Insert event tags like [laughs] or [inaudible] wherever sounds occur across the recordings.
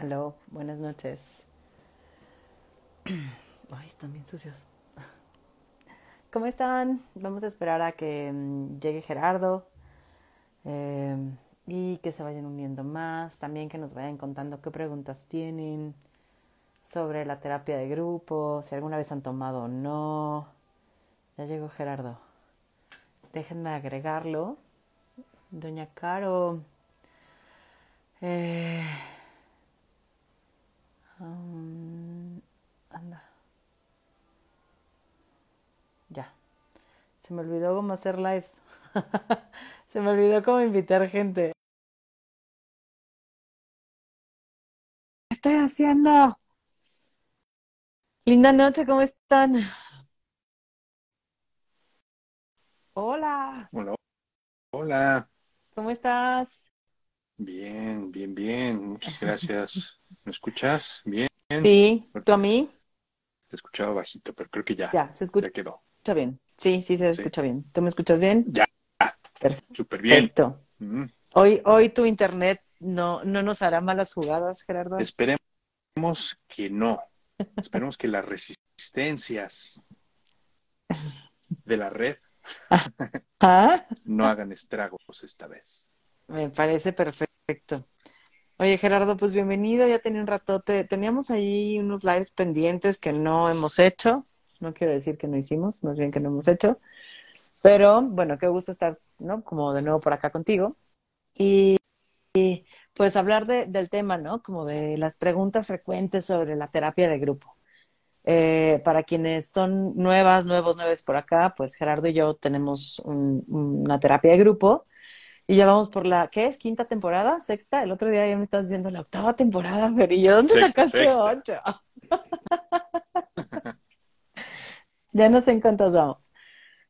Aló, buenas noches. [clears throat] Ay, están bien sucios. [laughs] ¿Cómo están? Vamos a esperar a que mm, llegue Gerardo eh, y que se vayan uniendo más. También que nos vayan contando qué preguntas tienen sobre la terapia de grupo, si alguna vez han tomado o no. Ya llegó Gerardo. Déjenme agregarlo. Doña Caro. Eh, um, anda. Ya. Se me olvidó cómo hacer lives. [laughs] Se me olvidó cómo invitar gente. ¿Qué estoy haciendo? Linda noche, ¿cómo están? Hola, Hola, hola. ¿cómo estás? Bien, bien, bien. Muchas gracias. ¿Me escuchas? Bien. Sí, ¿tú a mí? Te escuchaba bajito, pero creo que ya, Ya, se escucha ya quedó. bien. Sí, sí, se Sí, escucha bien. ¿Tú me escuchas bien? ya, súper bien. Perfecto. Mm. Hoy, hoy tu internet no, no nos hará malas jugadas, Gerardo. Esperemos que no. Esperemos que las resistencias de la red [laughs] Ah, [laughs] no hagan estragos esta vez. Me parece perfecto. Oye, Gerardo, pues bienvenido. Ya tenía un ratote. Teníamos ahí unos lives pendientes que no hemos hecho. No quiero decir que no hicimos, más bien que no hemos hecho. Pero bueno, qué gusto estar, ¿no? Como de nuevo por acá contigo. Y pues hablar de- del tema, ¿no? Como de las preguntas frecuentes sobre la terapia de grupo. Eh, para quienes son nuevas, nuevos, nuevos por acá, pues Gerardo y yo tenemos un- una terapia de grupo y ya vamos por la, ¿qué es? ¿Quinta temporada? ¿Sexta? El otro día ya me estás diciendo la octava temporada, [laughs] pero ¿y yo dónde Sexta, sacaste sexta. ocho? [laughs] Ya no sé en cuántas vamos.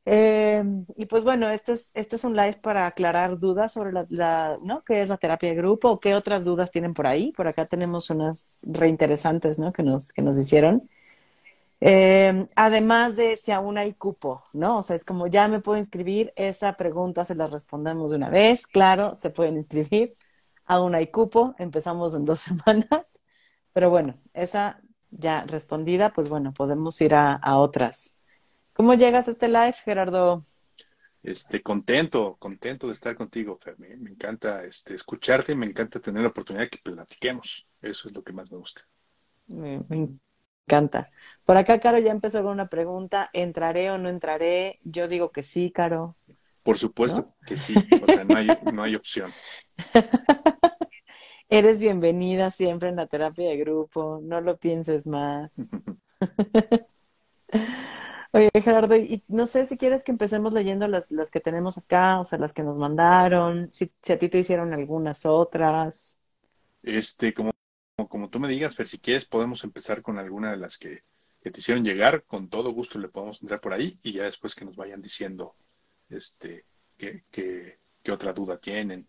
Eh, y pues bueno, este es, este es un live para aclarar dudas sobre la, la- ¿no? ¿Qué es la terapia de grupo? ¿O qué otras dudas tienen por ahí? Por acá tenemos unas reinteresantes, ¿no? Que nos, que nos hicieron. Eh, además de si aún hay cupo, ¿no? O sea, es como ya me puedo inscribir, esa pregunta se la respondemos de una vez, claro, se pueden inscribir, aún hay cupo, empezamos en dos [laughs] semanas, pero bueno, esa ya respondida, pues bueno, podemos ir a, a otras. ¿Cómo llegas a este live, Gerardo? Este, contento, contento de estar contigo, Fer. Me, me encanta este, escucharte y me encanta tener la oportunidad de que platiquemos. Eso es lo que más me gusta. Me, me encanta. Por acá, Caro ya empezó con una pregunta, ¿entraré o no entraré? Yo digo que sí, Caro, Por supuesto ¿no? que sí, o sea, no hay, no hay opción. [laughs] Eres bienvenida siempre en la terapia de grupo, no lo pienses más. [laughs] Oye, Gerardo, y no sé si quieres que empecemos leyendo las, las que tenemos acá, o sea, las que nos mandaron, si, si a ti te hicieron algunas otras. Este, como, como tú me digas, Fer, si quieres podemos empezar con alguna de las que, que te hicieron llegar, con todo gusto le podemos entrar por ahí y ya después que nos vayan diciendo este, qué, qué, qué otra duda tienen.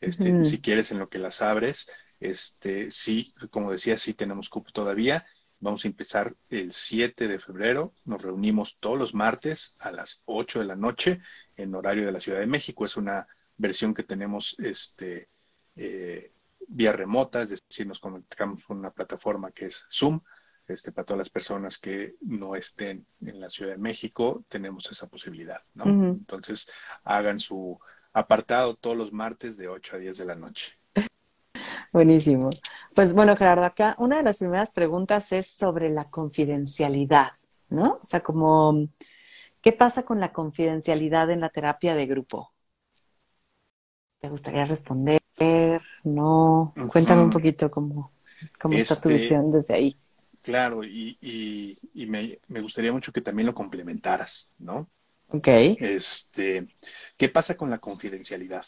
Este, si quieres en lo que las abres, este, sí, como decía, sí tenemos cupo todavía. Vamos a empezar el 7 de febrero. Nos reunimos todos los martes a las 8 de la noche en horario de la Ciudad de México. Es una versión que tenemos este, eh, vía remota, es decir, nos conectamos con una plataforma que es Zoom. Este, para todas las personas que no estén en la Ciudad de México, tenemos esa posibilidad, ¿no? Entonces, hagan su apartado todos los martes de 8 a 10 de la noche. [laughs] Buenísimo. Pues bueno, Gerardo, acá una de las primeras preguntas es sobre la confidencialidad, ¿no? O sea, como, ¿qué pasa con la confidencialidad en la terapia de grupo? ¿Te gustaría responder? ¿No? Cuéntame un poquito cómo, cómo está tu Este, visión desde ahí. claro, y, y- y me, me gustaría mucho que también lo complementaras, ¿no? Ok. Este, ¿qué pasa con la confidencialidad?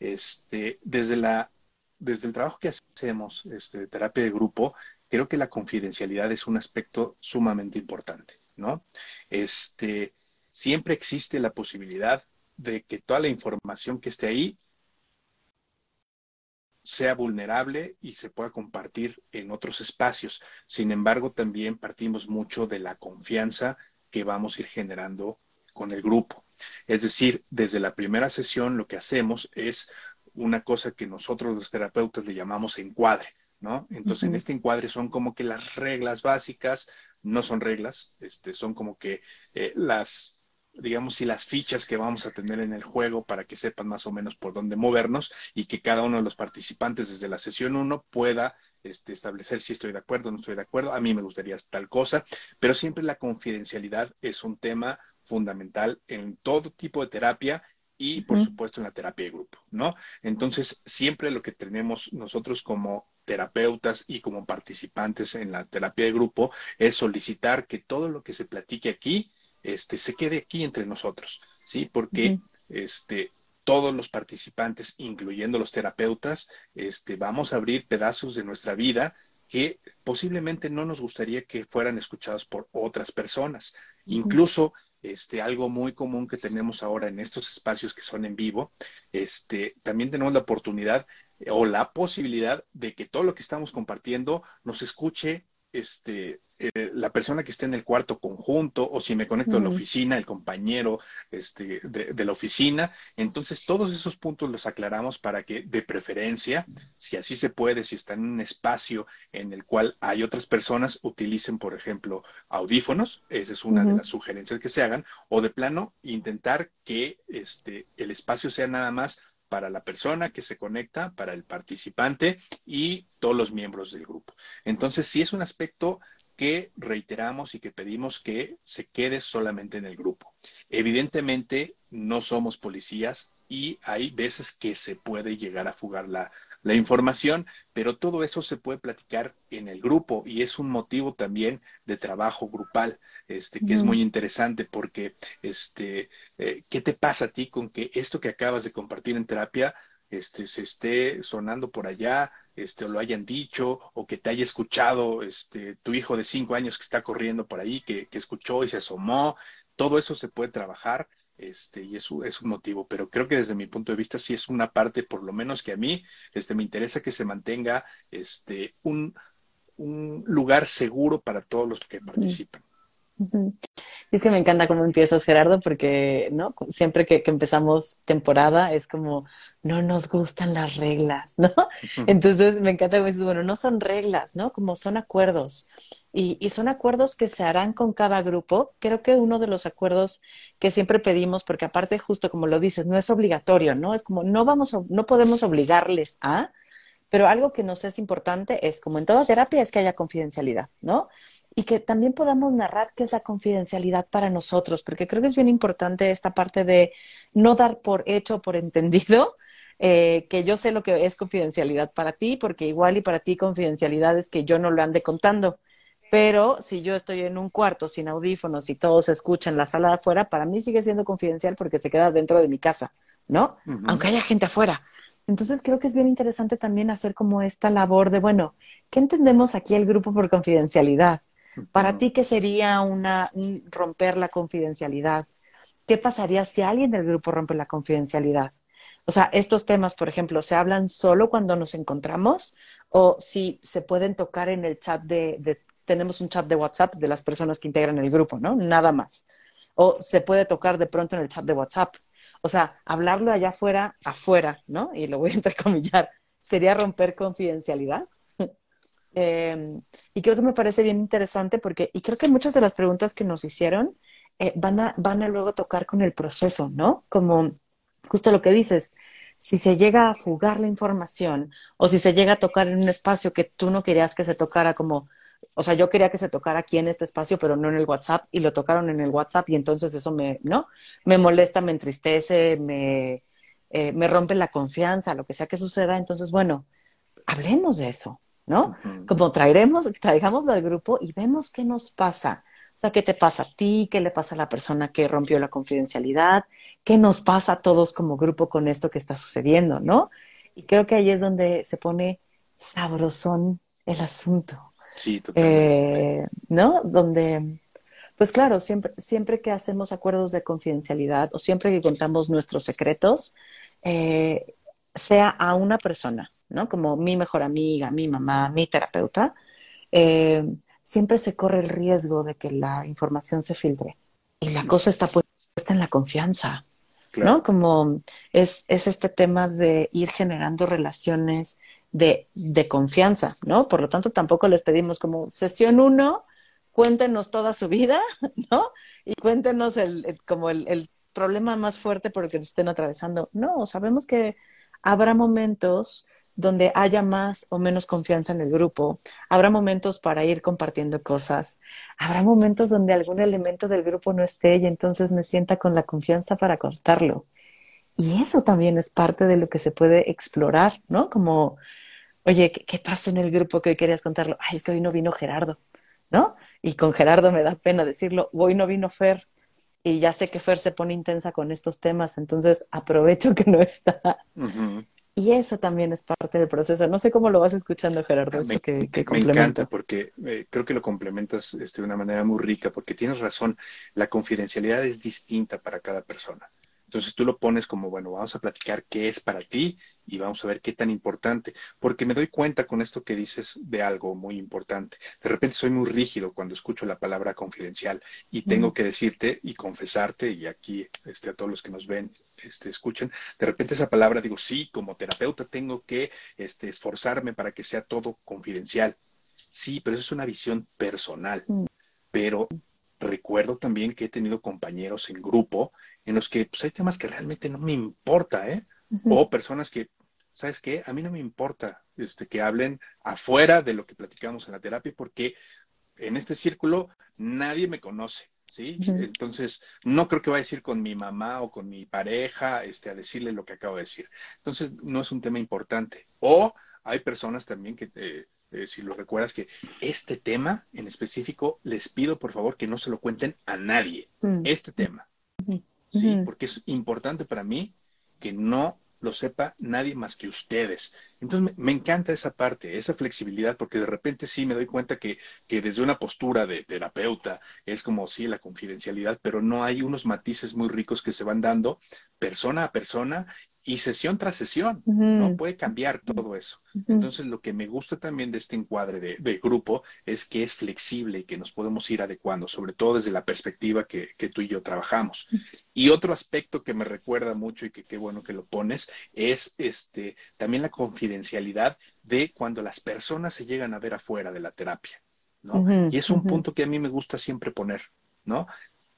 Este, desde la, desde el trabajo que hacemos, este, de terapia de grupo, creo que la confidencialidad es un aspecto sumamente importante, ¿no? Este, siempre existe la posibilidad de que toda la información que esté ahí sea vulnerable y se pueda compartir en otros espacios. Sin embargo, también partimos mucho de la confianza que vamos a ir generando con el grupo. Es decir, desde la primera sesión lo que hacemos es una cosa que nosotros los terapeutas le llamamos encuadre. ¿no? Entonces, en este encuadre son como que las reglas básicas, no son reglas, este, son como que eh, las, digamos, si las fichas que vamos a tener en el juego para que sepan más o menos por dónde movernos y que cada uno de los participantes desde la sesión 1 pueda este, establecer si estoy de acuerdo o no estoy de acuerdo. A mí me gustaría tal cosa, pero siempre la confidencialidad es un tema fundamental en todo tipo de terapia y, por supuesto, en la terapia de grupo, ¿no? Entonces, siempre lo que tenemos nosotros como terapeutas y como participantes en la terapia de grupo es solicitar que todo lo que se platique aquí este, se quede aquí entre nosotros, ¿sí? Porque este, todos los participantes, incluyendo los terapeutas, este, vamos a abrir pedazos de nuestra vida que posiblemente no nos gustaría que fueran escuchados por otras personas. Incluso este, algo muy común que tenemos ahora en estos espacios que son en vivo, este, también tenemos la oportunidad o la posibilidad de que todo lo que estamos compartiendo nos escuche este, eh, la persona que esté en el cuarto conjunto o si me conecto a la oficina, el compañero este, de, la oficina. Entonces, todos esos puntos los aclaramos para que, de preferencia, si así se puede, si está en un espacio en el cual hay otras personas, utilicen, por ejemplo, audífonos. Esa es una de las sugerencias que se hagan. O de plano, intentar que este, el espacio sea nada más para la persona que se conecta, para el participante y todos los miembros del grupo. Entonces, sí es un aspecto que reiteramos y que pedimos que se quede solamente en el grupo. Evidentemente, no somos policías y hay veces que se puede llegar a fugar la, información, pero todo eso se puede platicar en el grupo y es un motivo también de trabajo grupal, este, que es muy interesante porque, este, eh, ¿qué te pasa a ti con que esto que acabas de compartir en terapia, este, se esté sonando por allá, este, o lo hayan dicho, o que te haya escuchado, este, tu hijo de cinco años que está corriendo por ahí, que, que escuchó y se asomó, todo eso se puede trabajar este, y eso es un motivo, pero creo que desde mi punto de vista sí es una parte, por lo menos que a mí, este, me interesa que se mantenga este, un, un lugar seguro para todos los que participan. Es que me encanta cómo empiezas, Gerardo, porque ¿no? siempre que, empezamos temporada es como, no nos gustan las reglas, [laughs] ¿no? Entonces me encanta cómo dices, bueno, no son reglas, ¿no? Como son acuerdos. Y, y, son acuerdos que se harán con cada grupo. Creo que uno de los acuerdos que siempre pedimos, porque aparte, justo como lo dices, no es obligatorio, ¿no? Es como no vamos, no podemos obligarles a, pero algo que nos es importante es, como en toda terapia, es que haya confidencialidad, ¿no? y que también podamos narrar qué es la confidencialidad para nosotros, porque creo que es bien importante esta parte de no dar por hecho, por entendido, eh, que yo sé lo que es confidencialidad para ti, porque igual y para ti confidencialidad es que yo no lo ande contando. Pero si yo estoy en un cuarto sin audífonos y todos escuchan la sala de afuera, para mí sigue siendo confidencial porque se queda dentro de mi casa, ¿no? Aunque haya gente afuera. Entonces creo que es bien interesante también hacer como esta labor de, bueno, ¿qué entendemos aquí el grupo por confidencialidad? Para ti, ¿qué sería una, romper la confidencialidad? ¿Qué pasaría si alguien del grupo rompe la confidencialidad? O sea, estos temas, por ejemplo, ¿se hablan solo cuando nos encontramos o si se pueden tocar en el chat de, tenemos un chat de WhatsApp de las personas que integran el grupo, ¿no? Nada más. O se puede tocar de pronto en el chat de WhatsApp. O sea, hablarlo allá afuera, afuera, ¿no? Y lo voy a entrecomillar. ¿Sería romper confidencialidad? [laughs] Em, y creo que me parece bien interesante porque, y creo que muchas de las preguntas que nos hicieron eh, van, a, van a luego tocar con el proceso, ¿no? Como justo lo que dices, si se llega a fugar la información o si se llega a tocar en un espacio que tú no querías que se tocara como, o sea, yo quería que se tocara aquí en este espacio, pero no en el WhatsApp y lo tocaron en el WhatsApp y entonces eso me, ¿no? Me molesta, me entristece, me, eh, me rompe la confianza, lo que sea que suceda. Entonces, bueno, hablemos de eso, ¿no? Como traeremos, traigámoslo al grupo y vemos qué nos pasa. O sea, ¿qué te pasa a ti? ¿Qué le pasa a la persona que rompió la confidencialidad? ¿Qué nos pasa a todos como grupo con esto que está sucediendo, no? Y creo que ahí es donde se pone sabrosón el asunto. Sí, totalmente. Eh, ¿No? Donde, pues claro, siempre, siempre que hacemos acuerdos de confidencialidad o siempre que contamos nuestros secretos, eh, sea a una persona, ¿no? Como mi mejor amiga, mi mamá, mi terapeuta, eh, siempre se corre el riesgo de que la información se filtre. Y la cosa está puesta en la confianza, ¿no? Como es, es este tema de ir generando relaciones de, confianza, ¿no? Por lo tanto, tampoco les pedimos como sesión uno, cuéntenos toda su vida, [laughs] ¿no? Y cuéntenos el, como el, problema más fuerte por el que estén atravesando. No, sabemos que habrá momentos donde haya más o menos confianza en el grupo, habrá momentos para ir compartiendo cosas, habrá momentos donde algún elemento del grupo no esté y entonces me sienta con la confianza para contarlo. Y eso también es parte de lo que se puede explorar, ¿no? Como, oye, ¿qué, pasó en el grupo que hoy querías contarlo? Ay, es que hoy no vino Gerardo, ¿no? Y con Gerardo me da pena decirlo, hoy no vino Fer. Y ya sé que Fer se pone intensa con estos temas, entonces aprovecho que no está. Y eso también es parte del proceso. No sé cómo lo vas escuchando, Gerardo. Me, que, me encanta porque eh, creo que lo complementas este, de una manera muy rica, porque tienes razón, la confidencialidad es distinta para cada persona. Entonces tú lo pones como, bueno, vamos a platicar qué es para ti y vamos a ver qué tan importante, porque me doy cuenta con esto que dices de algo muy importante. De repente soy muy rígido cuando escucho la palabra confidencial y tengo que decirte y confesarte, y aquí este, a todos los que nos ven, este, escuchen, de repente esa palabra digo, sí, como terapeuta tengo que este, esforzarme para que sea todo confidencial. Sí, pero eso es una visión personal. Pero recuerdo también que he tenido compañeros en grupo en los que pues, hay temas que realmente no me importa, ¿eh? O personas que, ¿sabes qué? A mí no me importa este, que hablen afuera de lo que platicamos en la terapia porque en este círculo nadie me conoce. ¿Sí? Entonces, no creo que vaya a decir con mi mamá o con mi pareja este, a decirle lo que acabo de decir. Entonces, no es un tema importante. O hay personas también que, eh, eh, si lo recuerdas, que este tema en específico les pido por favor que no se lo cuenten a nadie. Mm. Este tema. ¿Sí? Porque es importante para mí que no lo sepa nadie más que ustedes. Entonces me, encanta esa parte, esa flexibilidad, porque de repente sí me doy cuenta que, que, desde una postura de terapeuta es como sí la confidencialidad, pero no hay unos matices muy ricos que se van dando persona a persona y sesión tras sesión, ¿no? Puede cambiar todo eso. Entonces, lo que me gusta también de este encuadre de, grupo es que es flexible y que nos podemos ir adecuando, sobre todo desde la perspectiva que, que tú y yo trabajamos. Y otro aspecto que me recuerda mucho y que qué bueno que lo pones es este también la confidencialidad de cuando las personas se llegan a ver afuera de la terapia, ¿no? y es un punto que a mí me gusta siempre poner, ¿no?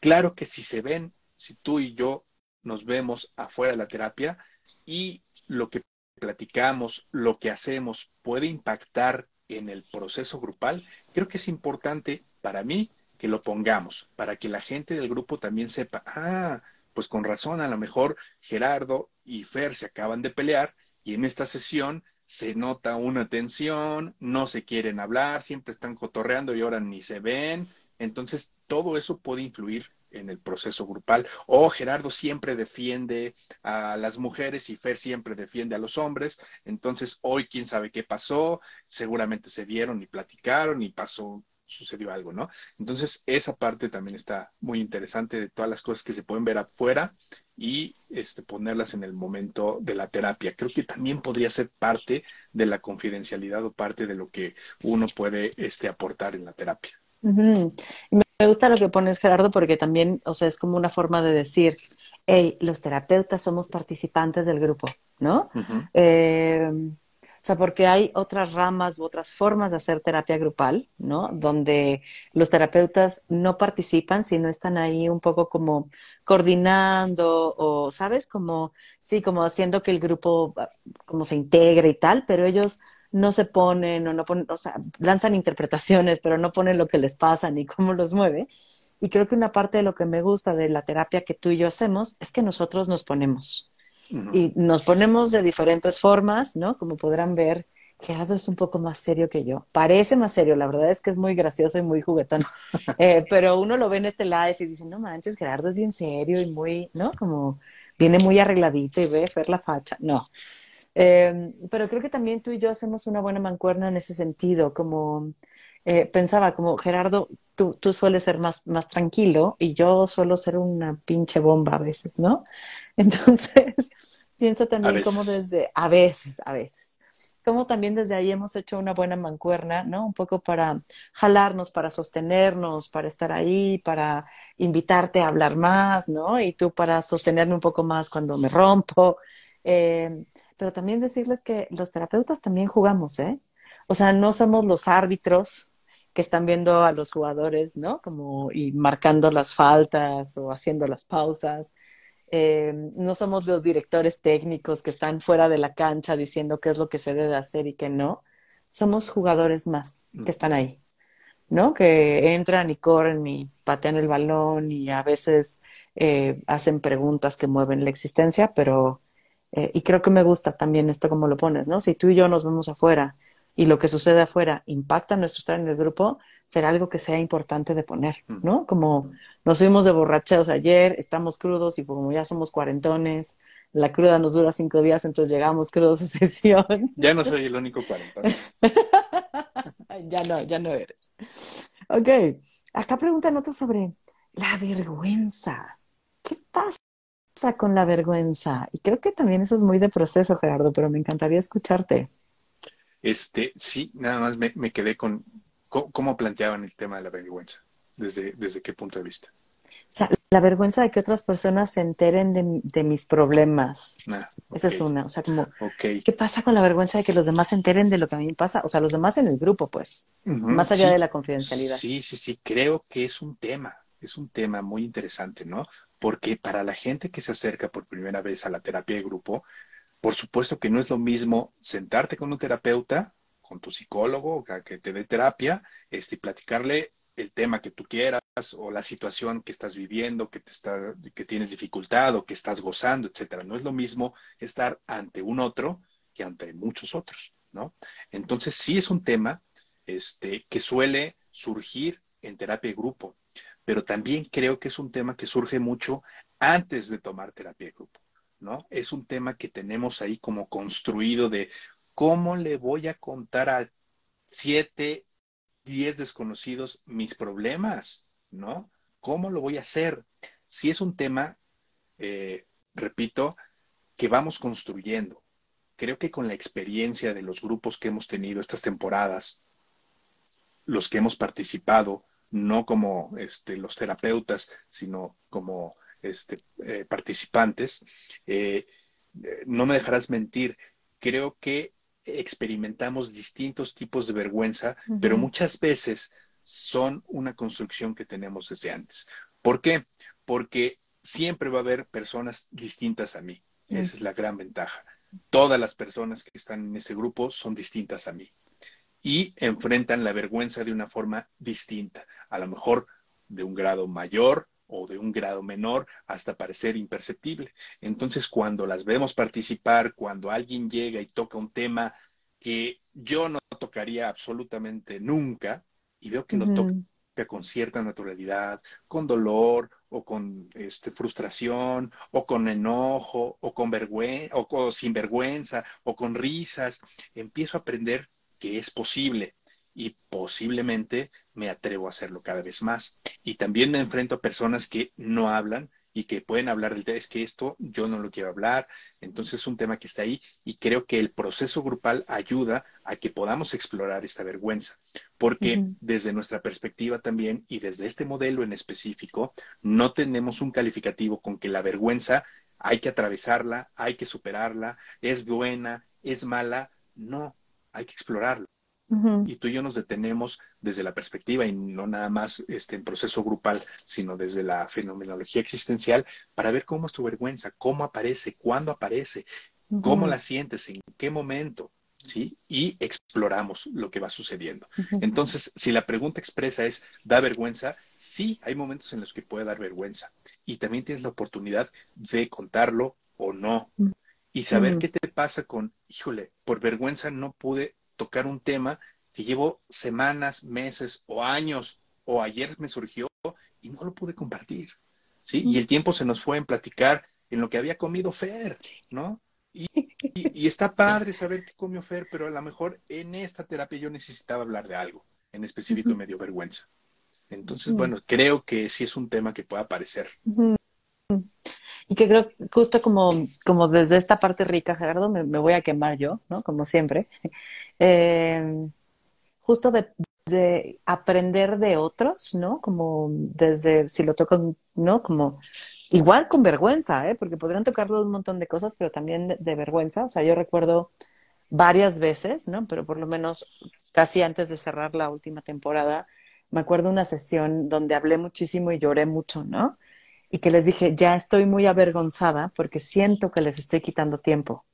Claro que si se ven, si tú y yo nos vemos afuera de la terapia, y lo que platicamos, lo que hacemos puede impactar en el proceso grupal, creo que es importante para mí que lo pongamos, para que la gente del grupo también sepa, ah, pues con razón, a lo mejor Gerardo y Fer se acaban de pelear y en esta sesión se nota una tensión, no se quieren hablar, siempre están cotorreando y ahora ni se ven. Entonces, todo eso puede influir en el proceso grupal. O Gerardo siempre defiende a las mujeres y Fer siempre defiende a los hombres. Entonces, hoy quién sabe qué pasó, seguramente se vieron y platicaron y pasó sucedió algo, ¿no? Entonces, esa parte también está muy interesante de todas las cosas que se pueden ver afuera y este, ponerlas en el momento de la terapia. Creo que también podría ser parte de la confidencialidad o parte de lo que uno puede este, aportar en la terapia. Me gusta lo que pones, Gerardo, porque también, o sea, es como una forma de decir, hey, los terapeutas somos participantes del grupo, ¿no? Eh, o sea, porque hay otras ramas u otras formas de hacer terapia grupal, ¿no? Donde los terapeutas no participan, sino están ahí un poco como coordinando o, ¿sabes? Como, sí, como haciendo que el grupo como se integre y tal, pero ellos no se ponen o no ponen, o sea, lanzan interpretaciones, pero no ponen lo que les pasa ni cómo los mueve. Y creo que una parte de lo que me gusta de la terapia que tú y yo hacemos es que nosotros nos ponemos. Y nos ponemos de diferentes formas, ¿no? Como podrán ver, Gerardo es un poco más serio que yo. Parece más serio, la verdad es que es muy gracioso y muy juguetón. [laughs] Eh, pero uno lo ve en este live y dice, no manches, Gerardo es bien serio y muy, ¿no? Como viene muy arregladito y ve Fer la facha. No. Eh, pero creo que también tú y yo hacemos una buena mancuerna en ese sentido, como eh, pensaba, como Gerardo, tú, tú sueles ser más, más tranquilo y yo suelo ser una pinche bomba a veces, ¿no? [laughs] Entonces, pienso también como desde, a veces, a veces, como también desde ahí hemos hecho una buena mancuerna, ¿no? Un poco para jalarnos, para sostenernos, para estar ahí, para invitarte a hablar más, ¿no? Y tú para sostenerme un poco más cuando me rompo. Eh, pero también decirles que los terapeutas también jugamos, ¿eh? O sea, no somos los árbitros que están viendo a los jugadores, ¿no? Como y marcando las faltas o haciendo las pausas. Eh, no somos los directores técnicos que están fuera de la cancha diciendo qué es lo que se debe hacer y qué no. Somos jugadores más que están ahí, ¿no? Que entran y corren y patean el balón y a veces eh, hacen preguntas que mueven la existencia, pero, eh, y creo que me gusta también esto como lo pones, ¿no? Si tú y yo nos vemos afuera y lo que sucede afuera impacta nuestro estar en el grupo, será algo que sea importante de poner, ¿no? Como nos fuimos de borracheos ayer, estamos crudos y como ya somos cuarentones, la cruda nos dura cinco días, entonces llegamos crudos a [laughs] sesión. Ya no soy el único cuarentón. [laughs] ya no, ya no eres. Ok, acá preguntan otro sobre la vergüenza. ¿Qué pasa con la vergüenza? Y creo que también eso es muy de proceso, Gerardo, pero me encantaría escucharte. Este, sí, nada más me, quedé con cómo, planteaban el tema de la vergüenza, desde, desde qué punto de vista. O sea, la vergüenza de que otras personas se enteren de, mis problemas. Ah, Esa es una. O sea, como, ¿qué pasa con la vergüenza de que los demás se enteren de lo que a mí me pasa? O sea, los demás en el grupo, pues, más allá de la confidencialidad. Sí, sí, sí, creo que es un tema, es un tema muy interesante, ¿no? Porque para la gente que se acerca por primera vez a la terapia de grupo, por supuesto que no es lo mismo sentarte con un terapeuta, con tu psicólogo, que te dé terapia, este, platicarle el tema que tú quieras o la situación que estás viviendo, que, te está, que tienes dificultad o que estás gozando, etcétera. No es lo mismo estar ante un otro que ante muchos otros, ¿no? Entonces sí es un tema este, que suele surgir en terapia de grupo, pero también creo que es un tema que surge mucho antes de tomar terapia de grupo. ¿No? Es un tema que tenemos ahí como construido de cómo le voy a contar a siete, diez desconocidos mis problemas, ¿no? ¿Cómo lo voy a hacer? Si es un tema, eh, repito, que vamos construyendo. Creo que con la experiencia de los grupos que hemos tenido estas temporadas, los que hemos participado, no como este, los terapeutas, sino como este, eh, participantes, eh, no me dejarás mentir, creo que experimentamos distintos tipos de vergüenza, pero muchas veces son una construcción que tenemos desde antes. ¿Por qué? Porque siempre va a haber personas distintas a mí. Esa es la gran ventaja. Todas las personas que están en este grupo son distintas a mí y enfrentan la vergüenza de una forma distinta, a lo mejor de un grado mayor o de un grado menor hasta parecer imperceptible. Entonces, cuando las vemos participar, cuando alguien llega y toca un tema que yo no tocaría absolutamente nunca, y veo que lo toca con cierta naturalidad, con dolor o con este, frustración o con enojo o con vergüenza o sin vergüenza o con risas, empiezo a aprender que es posible y posiblemente me atrevo a hacerlo cada vez más. Y también me enfrento a personas que no hablan y que pueden hablar del tema, es que esto yo no lo quiero hablar, entonces es un tema que está ahí y creo que el proceso grupal ayuda a que podamos explorar esta vergüenza, porque desde nuestra perspectiva también y desde este modelo en específico, no tenemos un calificativo con que la vergüenza hay que atravesarla, hay que superarla, es buena, es mala, no, hay que explorarlo. Y tú y yo nos detenemos desde la perspectiva y no nada más este, en proceso grupal, sino desde la fenomenología existencial para ver cómo es tu vergüenza, cómo aparece, cuándo aparece, cómo la sientes, en qué momento, ¿sí? Y exploramos lo que va sucediendo. Entonces, si la pregunta expresa es, ¿da vergüenza? Sí, hay momentos en los que puede dar vergüenza. Y también tienes la oportunidad de contarlo o no. Y saber qué te pasa con, híjole, por vergüenza no pude tocar un tema que llevo semanas, meses o años o ayer me surgió y no lo pude compartir. ¿sí? Y el tiempo se nos fue en platicar en lo que había comido Fer, ¿no? [laughs] Y, y, está padre saber qué comió Fer, pero a lo mejor en esta terapia yo necesitaba hablar de algo en específico y me dio vergüenza. Entonces, bueno, creo que sí es un tema que puede aparecer. Y que creo justo como, como desde esta parte rica, Gerardo, me, voy a quemar yo, ¿no? Como siempre. [laughs] Eh, justo de aprender de otros, ¿no? Como desde, si lo toco, ¿no? Como igual con vergüenza, ¿eh? Porque podrían tocarlo un montón de cosas, pero también de, de vergüenza. O sea, yo recuerdo varias veces, ¿no? Pero por lo menos casi antes de cerrar la última temporada, me acuerdo una sesión donde hablé muchísimo y lloré mucho, ¿no? Y que les dije, ya estoy muy avergonzada porque siento que les estoy quitando tiempo,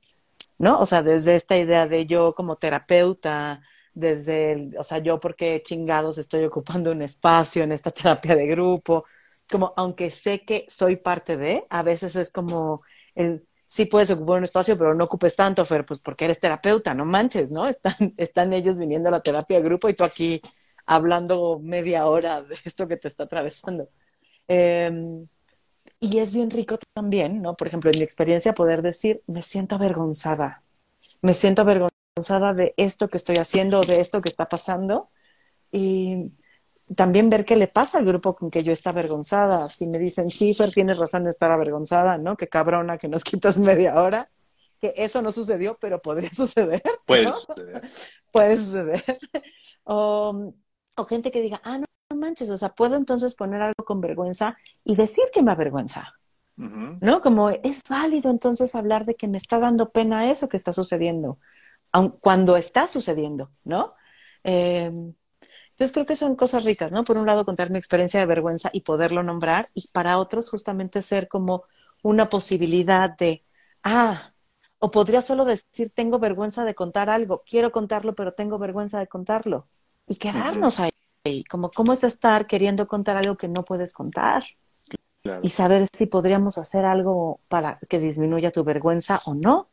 ¿no? O sea, desde esta idea de yo como terapeuta, desde, el, o sea, yo porque chingados estoy ocupando un espacio en esta [laughs] terapia de grupo, como aunque sé que soy parte de, a veces es como el, sí puedes ocupar un espacio, pero no ocupes tanto, Fer, pues porque eres terapeuta, no manches, ¿no? [laughs] Están, están ellos viniendo a la terapia de grupo y tú aquí hablando media hora de esto que te está atravesando. Eh, y es bien rico también, ¿no? Por ejemplo, en mi experiencia, poder decir, me siento avergonzada, me siento avergonzada de esto que estoy haciendo, de esto que está pasando. Y también ver qué le pasa al grupo con que yo está avergonzada. Si me dicen, sí, Fer, tienes razón de estar avergonzada, ¿no? Qué cabrona que nos [laughs] quitas media hora. Que eso no sucedió, pero podría [laughs] suceder. Puede suceder. Puede [laughs] suceder. O, o gente que diga, ah, no manches, o sea, puedo entonces poner algo con vergüenza y decir que me avergüenza. ¿no? Como es válido entonces hablar de que me está dando pena eso que está sucediendo, aun cuando está sucediendo, ¿no? Eh, entonces creo que son cosas ricas, ¿no? Por un lado, contar mi experiencia de vergüenza y poderlo nombrar, y para otros justamente ser como una posibilidad de, ah, o podría solo decir, tengo vergüenza de contar algo, quiero contarlo, pero tengo vergüenza de contarlo, y quedarnos ahí, como cómo es estar queriendo contar algo que no puedes contar, Claro. y saber si podríamos hacer algo para que disminuya tu vergüenza o no.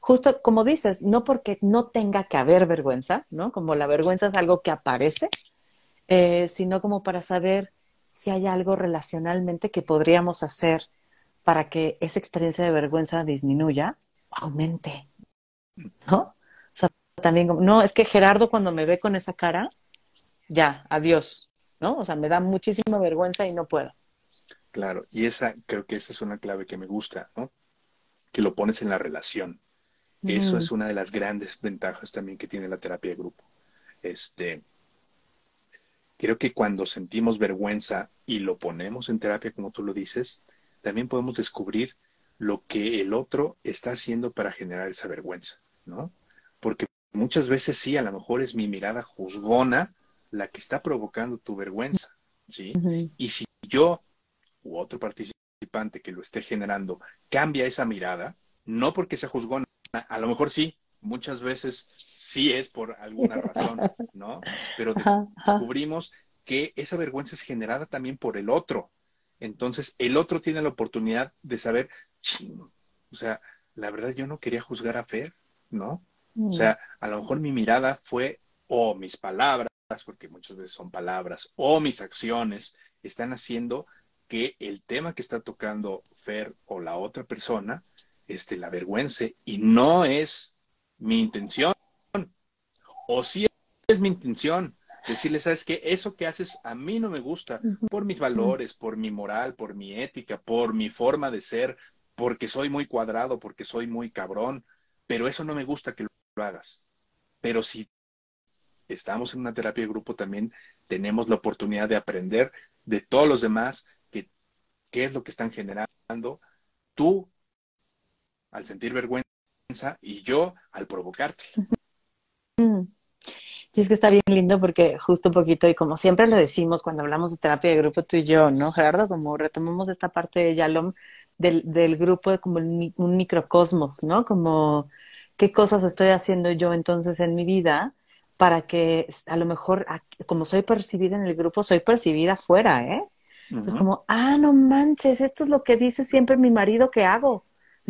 Justo como dices, no porque no tenga que haber vergüenza, ¿no? Como la vergüenza es algo que aparece, eh, sino como para saber si hay algo relacionalmente que podríamos hacer para que esa experiencia de vergüenza disminuya o aumente, ¿no? O sea, también no, es que Gerardo cuando me ve con esa cara, ya, adiós, ¿no? O sea, me da muchísima vergüenza y no puedo. Claro, y esa, creo que esa es una clave que me gusta, ¿no? Que lo pones en la relación. Eso es una de las grandes ventajas también que tiene la terapia de grupo. Este, creo que cuando sentimos vergüenza y lo ponemos en terapia, como tú lo dices, también podemos descubrir lo que el otro está haciendo para generar esa vergüenza, ¿no? Porque muchas veces sí, a lo mejor es mi mirada juzgona la que está provocando tu vergüenza, ¿sí? Y si yo u otro participante que lo esté generando cambia esa mirada, no porque sea juzgona, a lo mejor sí, muchas veces sí es por alguna razón, ¿no? Pero descubrimos que esa vergüenza es generada también por el otro. Entonces, el otro tiene la oportunidad de saber, "Ching, o sea, la verdad yo no quería juzgar a Fer, ¿no? O sea, a lo mejor mi mirada fue, o mis palabras, porque muchas veces son palabras, o mis acciones están haciendo que el tema que está tocando Fer o la otra persona, este, la avergüence, y no es mi intención, o sí es mi intención, decirle, sabes que eso que haces a mí no me gusta, por mis valores, por mi moral, por mi ética, por mi forma de ser, porque soy muy cuadrado, porque soy muy cabrón, pero eso no me gusta que lo hagas. Pero si estamos en una terapia de grupo también tenemos la oportunidad de aprender de todos los demás que, qué es lo que están generando. Tú al sentir vergüenza y yo al provocarte. Y es que está bien lindo porque justo un poquito, y como siempre lo decimos cuando hablamos de terapia de grupo tú y yo, ¿no, Gerardo? Como retomamos esta parte de Yalom del, del grupo de como un microcosmos, ¿no? Como qué cosas estoy haciendo yo entonces en mi vida para que a lo mejor, como soy percibida en el grupo, soy percibida fuera, ¿eh? Ujú. como, ah, no manches, esto es lo que dice siempre mi marido que hago,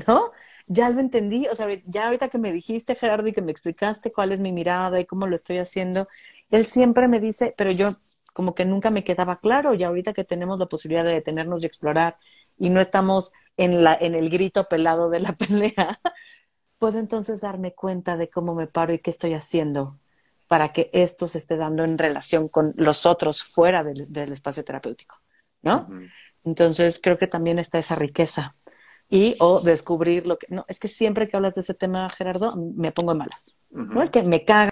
¿no? Ya lo entendí, o sea, ya ahorita que me dijiste, Gerardo, y que me explicaste cuál es mi mirada y cómo lo estoy haciendo, él siempre me dice, pero yo como que nunca me quedaba claro, y ahorita que tenemos la posibilidad de detenernos y explorar, y no estamos en, la, en el grito pelado de la [laughs] pelea, puedo entonces darme cuenta de cómo me paro y qué estoy haciendo para que esto se esté dando en relación con los otros fuera del, del espacio terapéutico, ¿no? Ujú. Entonces creo que también está esa riqueza. Y o descubrir lo que... No, es que siempre que hablas de ese tema, Gerardo, me pongo en malas. Ujú. No es que me caga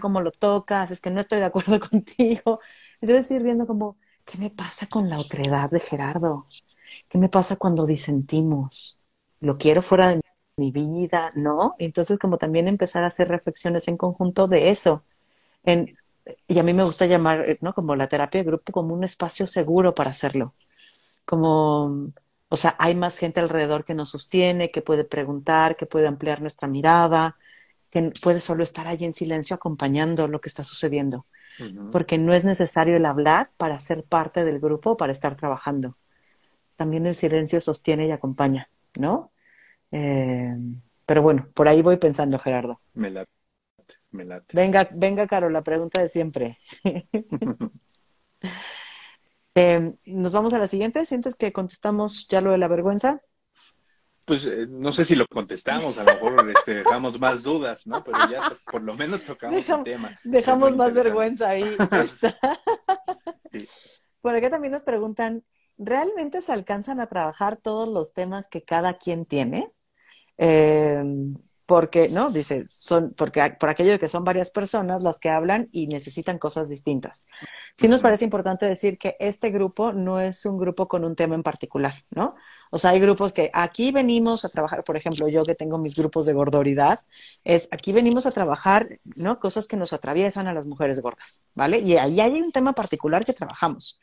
cómo lo tocas, es que no estoy de acuerdo [laughs] contigo. Entonces ir viendo como, ¿qué me pasa con la otredad de Gerardo? ¿Qué me pasa cuando disentimos? ¿Lo quiero fuera de mi vida? ¿No? Entonces como también empezar a hacer reflexiones en conjunto de eso. En, y a mí me gusta llamar, ¿no? Como la terapia de grupo como un espacio seguro para hacerlo. Como, o sea, hay más gente alrededor que nos sostiene, que puede preguntar, que puede ampliar nuestra mirada, que puede solo estar allí en silencio acompañando lo que está sucediendo. Porque no es necesario el hablar para ser parte del grupo, para estar trabajando. También el silencio sostiene y acompaña, ¿no? Eh, pero bueno, por ahí voy pensando, Gerardo. Me late, me late. Venga, venga, Caro, la pregunta de siempre. [laughs] Eh, Nos vamos a la siguiente. ¿Sientes que contestamos ya lo de la vergüenza? pues eh, no sé si lo contestamos, a lo mejor este, dejamos más dudas, ¿no? Pero ya por lo menos tocamos el tema. Dejamos más vergüenza ahí. [laughs] Por acá también nos preguntan, ¿realmente se alcanzan a trabajar todos los temas que cada quien tiene? Eh, porque, ¿no? Dice, son, porque por aquello de que son varias personas las que hablan y necesitan cosas distintas. Sí nos parece importante decir que este grupo no es un grupo con un tema en particular, ¿no? O sea, hay grupos que aquí venimos a trabajar, por ejemplo, yo que tengo mis grupos de gordoridad, es aquí venimos a trabajar, ¿no? Cosas que nos atraviesan a las mujeres gordas, ¿vale? Y ahí hay un tema particular que trabajamos.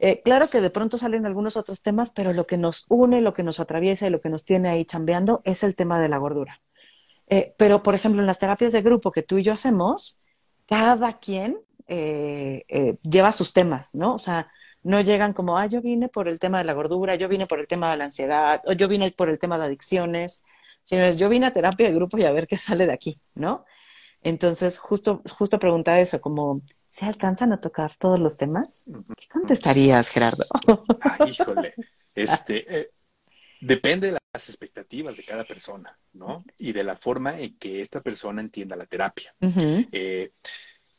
Eh, claro que de pronto salen algunos otros temas, pero lo que nos une, lo que nos atraviesa y lo que nos tiene ahí chambeando es el tema de la gordura. Eh, pero, por ejemplo, en las terapias de grupo que tú y yo hacemos, cada quien eh, lleva sus temas, ¿no? O sea, no llegan como, ah, yo vine por el tema de la gordura, yo vine por el tema de la ansiedad, o yo vine por el tema de adicciones, sino es, yo vine a terapia de grupo y a ver qué sale de aquí, ¿no? Entonces, justo, justo preguntar eso, como, ¿se alcanzan a tocar todos los temas? ¿Qué contestarías, Gerardo? híjole, [laughs] este, eh, depende de las expectativas de cada persona, ¿no? Y de la forma en que esta persona entienda la terapia.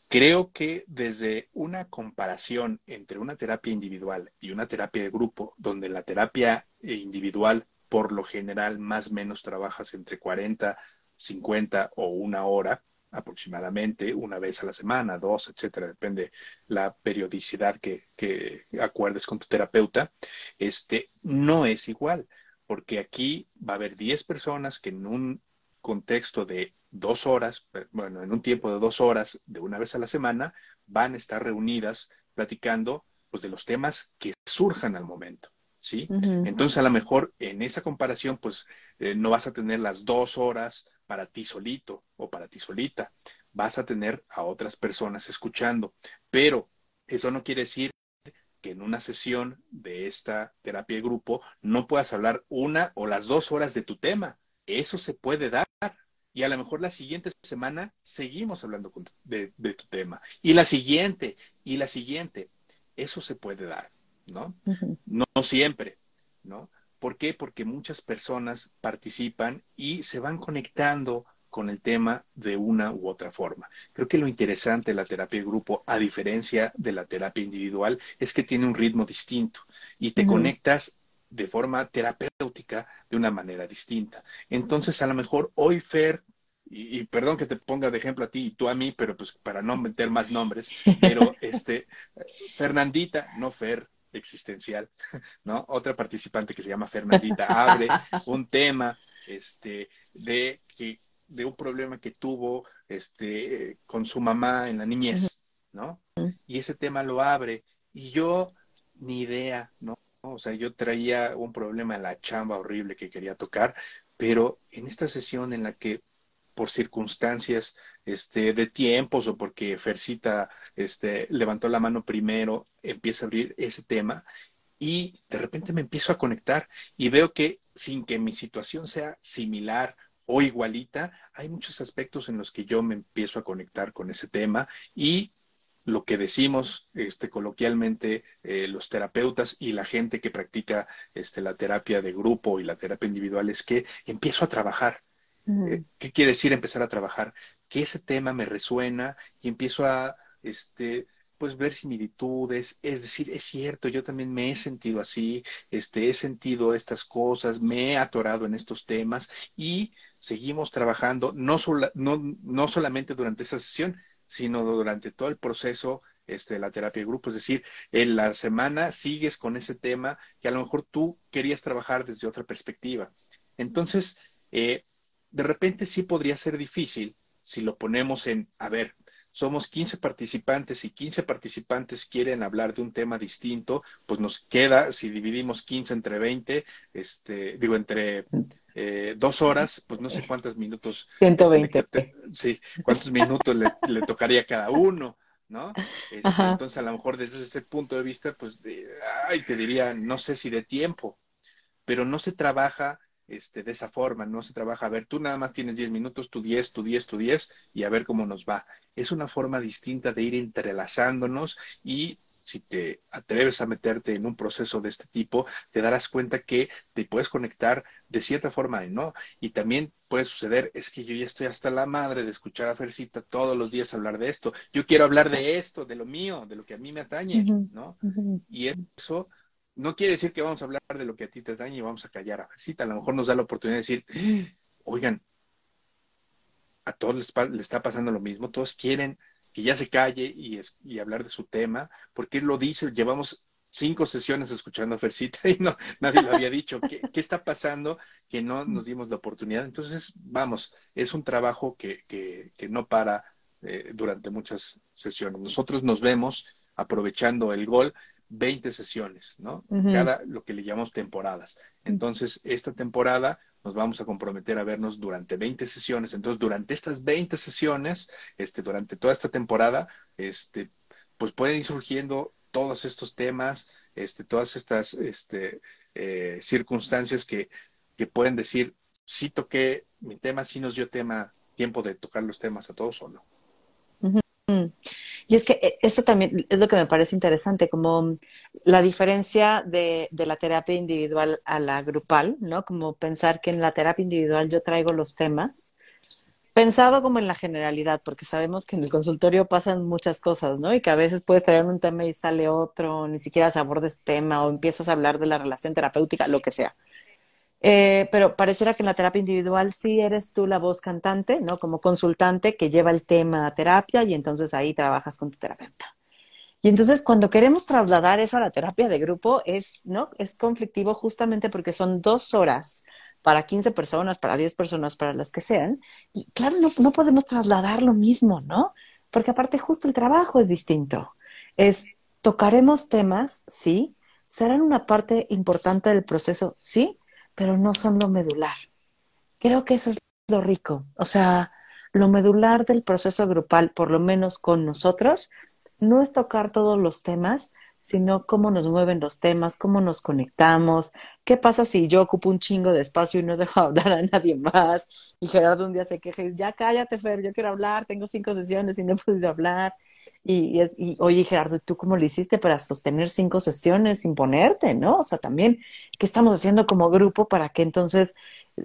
Creo que desde una comparación entre una terapia individual y una terapia de grupo, donde la terapia individual por lo general más o menos trabajas entre 40, 50 o una hora aproximadamente, una vez a la semana, dos, etcétera, depende la periodicidad que, que acuerdes con tu terapeuta, este no es igual, porque aquí va a haber 10 personas que en un contexto de dos horas, bueno, en un tiempo de dos horas, de una vez a la semana, van a estar reunidas platicando pues, de los temas que surjan al momento. ¿Sí? Entonces, a lo mejor en esa comparación, pues eh, no vas a tener las dos horas para ti solito o para ti solita. Vas a tener a otras personas escuchando. Pero eso no quiere decir que en una sesión de esta terapia de grupo no puedas hablar una o las dos horas de tu tema. Eso se puede dar y a lo mejor la siguiente semana seguimos hablando de, tu tema. Y la siguiente, y la siguiente. Eso se puede dar, ¿no? No siempre, ¿no? ¿Por qué? Porque muchas personas participan y se van conectando con el tema de una u otra forma. Creo que lo interesante de la terapia de grupo, a diferencia de la terapia individual, es que tiene un ritmo distinto y te conectas de forma terapéutica de una manera distinta. Entonces, a lo mejor hoy Fer, y, perdón que te ponga de ejemplo a ti y tú a mí, pero pues para no meter más nombres, pero [laughs] este, Fernandita, no Fer existencial, [laughs] ¿no? Otra participante que se llama Fernandita abre un tema, este, de que de un problema que tuvo este con su mamá en la niñez, ¿no? Y ese tema lo abre y yo ni idea, ¿no? O sea, yo traía un problema en la chamba horrible que quería tocar, pero en esta sesión en la que por circunstancias este, de tiempos o porque Fercita este, levantó la mano primero, empieza a abrir ese tema y de repente me empiezo a conectar y veo que sin que mi situación sea similar o igualita, hay muchos aspectos en los que yo me empiezo a conectar con ese tema y lo que decimos este, coloquialmente eh, los terapeutas y la gente que practica este, la terapia de grupo y la terapia individual es que empiezo a trabajar. Eh, ¿Qué quiere decir empezar a trabajar? Que ese tema me resuena y empiezo a este, pues ver similitudes, es decir, es cierto, yo también me he sentido así, este, he sentido estas cosas, me he atorado en estos temas y seguimos trabajando, no, no, no solamente durante esa sesión, sino durante todo el proceso este, de la terapia de grupo. Es decir, en la semana sigues con ese tema que a lo mejor tú querías trabajar desde otra perspectiva. Entonces, eh, de repente sí podría ser difícil si lo ponemos en, a ver, somos 15 participantes y 15 participantes quieren hablar de un tema distinto, pues nos queda, si dividimos 15 entre 20, este, digo, entre eh, dos horas, pues no sé cuántos minutos. 120. Este, sí, cuántos minutos le, tocaría a cada uno, ¿no? Este, entonces, a lo mejor desde ese punto de vista, pues, ay, te diría, no sé si de tiempo, pero no se trabaja este, de esa forma, no se trabaja, a ver, tú nada más tienes 10 minutos, tú 10, tú 10, tú 10, y a ver cómo nos va. Es una forma distinta de ir entrelazándonos y si te atreves a meterte en un proceso de este tipo, te darás cuenta que te puedes conectar de cierta forma, ¿no? Y también puede suceder, es que yo ya estoy hasta la madre de escuchar a Fercita todos los días hablar de esto. Yo quiero hablar de esto, de lo mío, de lo que a mí me atañe, ¿no? Y eso no quiere decir que vamos a hablar de lo que a ti te daña y vamos a callar a Fercita. A lo mejor nos da la oportunidad de decir, oigan, a todos les, está pasando lo mismo, todos quieren que ya se calle y, y hablar de su tema, porque él lo dice, llevamos cinco sesiones escuchando a Fercita [laughs] y no, nadie lo había dicho. ¿Qué, está pasando que no nos dimos la oportunidad? Entonces, vamos, es un trabajo que, que, que no para eh, durante muchas sesiones. Nosotros nos vemos aprovechando el gol 20 sesiones, ¿no? Cada, lo que le llamamos temporadas. Entonces, esta temporada nos vamos a comprometer a vernos durante 20 sesiones. Entonces, durante estas 20 sesiones, este, durante toda esta temporada, este, pues pueden ir surgiendo todos estos temas, este, todas estas este, eh, circunstancias que, que pueden decir, sí toqué mi tema, sí nos dio tema, tiempo de tocar los temas a todos o no. Y es que eh, eso también es lo que me parece interesante, como la diferencia de, de, la terapia individual a la grupal, ¿no? Como pensar que en la terapia individual yo traigo los temas, pensado como en la generalidad, porque sabemos que en el consultorio pasan muchas cosas, ¿no? Y que a veces puedes traer un tema y sale otro, ni siquiera se aborda ese tema, o empiezas a hablar de la relación terapéutica, lo que sea. Eh, pero pareciera que en la terapia individual sí eres tú la voz cantante, ¿no? Como consultante que lleva el tema a terapia y entonces ahí trabajas con tu terapeuta. Y entonces cuando queremos trasladar eso a la terapia de grupo es, ¿no? Es conflictivo justamente porque son dos horas para 15 personas, para 10 personas, para las que sean. Y claro, no, no podemos trasladar lo mismo, ¿no? Porque aparte justo el trabajo es distinto. Es, tocaremos temas, sí, serán una parte importante del proceso, sí, pero no son lo medular. Creo que eso es lo rico. O sea, lo medular del proceso grupal, por lo menos con nosotros, no es tocar todos los temas, sino cómo nos mueven los temas, cómo nos conectamos, qué pasa si yo ocupo un chingo de espacio y no dejo [laughs] hablar a nadie más, y Gerardo un día se queja, ya cállate Fer, yo quiero hablar, tengo cinco sesiones y no he podido hablar, y, es, y oye, Gerardo, ¿tú cómo lo hiciste para sostener cinco sesiones sin ponerte, no? O sea, también, ¿qué estamos haciendo como grupo para que entonces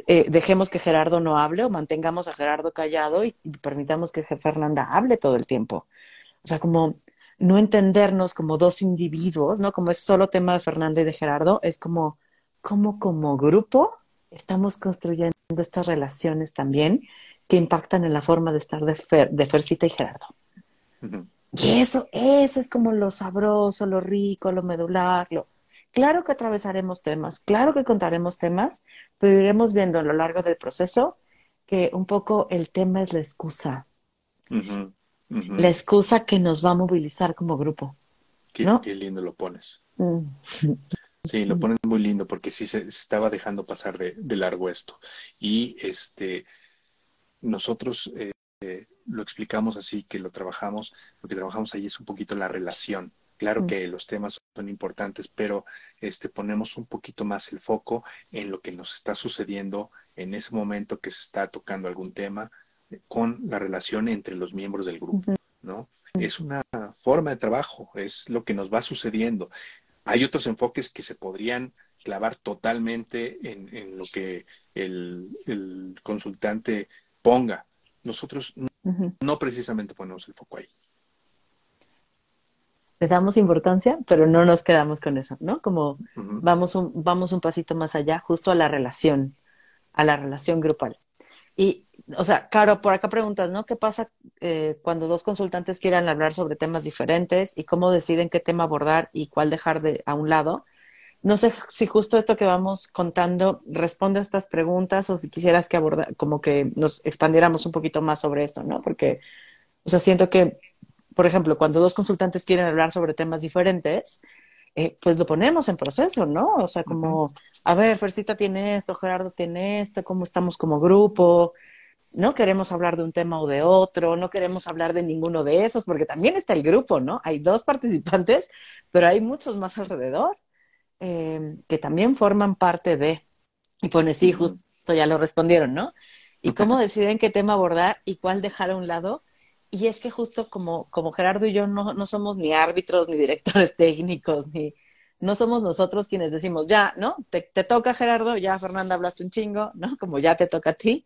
eh, dejemos que Gerardo no hable o mantengamos a Gerardo callado y, permitamos que Fernanda hable todo el tiempo? O sea, como no entendernos como dos individuos, ¿no? Como es solo tema de Fernanda y de Gerardo, es como, como como grupo estamos construyendo estas relaciones también que impactan en la forma de estar de, Fer, de Fercita y Gerardo. Y eso, eso es como lo sabroso, lo rico, lo medular, lo... Claro que atravesaremos temas, claro que contaremos temas, pero iremos viendo a lo largo del proceso que un poco el tema es la excusa. La excusa que nos va a movilizar como grupo. Qué, qué lindo lo pones. Mm. Sí, lo pones muy lindo porque sí se, estaba dejando pasar de, de, largo esto. Y este nosotros eh, lo explicamos así, que lo trabajamos, lo que trabajamos ahí es un poquito la relación. Claro mm. que los temas son importantes, pero este, ponemos un poquito más el foco en lo que nos está sucediendo en ese momento que se está tocando algún tema con la relación entre los miembros del grupo, ¿no? Es una forma de trabajo, es lo que nos va sucediendo. Hay otros enfoques que se podrían clavar totalmente en, lo que el, el consultante ponga. Nosotros no precisamente ponemos el foco ahí. Le damos importancia, pero no nos quedamos con eso, ¿no? Como vamos, un, vamos un pasito más allá, justo a la relación, a la relación grupal. Y, o sea, Caro, por acá preguntas, ¿no? ¿Qué pasa eh, cuando dos consultantes quieran hablar sobre temas diferentes y cómo deciden qué tema abordar y cuál dejar de a un lado? No sé si justo esto que vamos contando responde a estas preguntas o si quisieras que abordar, como que nos expandiéramos un poquito más sobre esto, ¿no? Porque, o sea, siento que, por ejemplo, cuando dos consultantes quieren hablar sobre temas diferentes, eh, pues lo ponemos en proceso, ¿no? O sea, como, a ver, Fercita tiene esto, Gerardo tiene esto, cómo estamos como grupo, no queremos hablar de un tema o de otro, no queremos hablar de ninguno de esos, porque también está el grupo, ¿no? Hay dos participantes, pero hay muchos más alrededor eh, que también forman parte de. Y pone, sí, justo ya lo respondieron, ¿no? Y cómo deciden qué tema abordar y cuál dejar a un lado y es que justo como, como Gerardo y yo no, no somos ni árbitros, ni directores [laughs] técnicos, ni no somos nosotros quienes decimos, ya, ¿no? Te, te toca Gerardo, ya Fernanda hablaste un chingo, ¿no? [laughs] Como ya te toca a ti,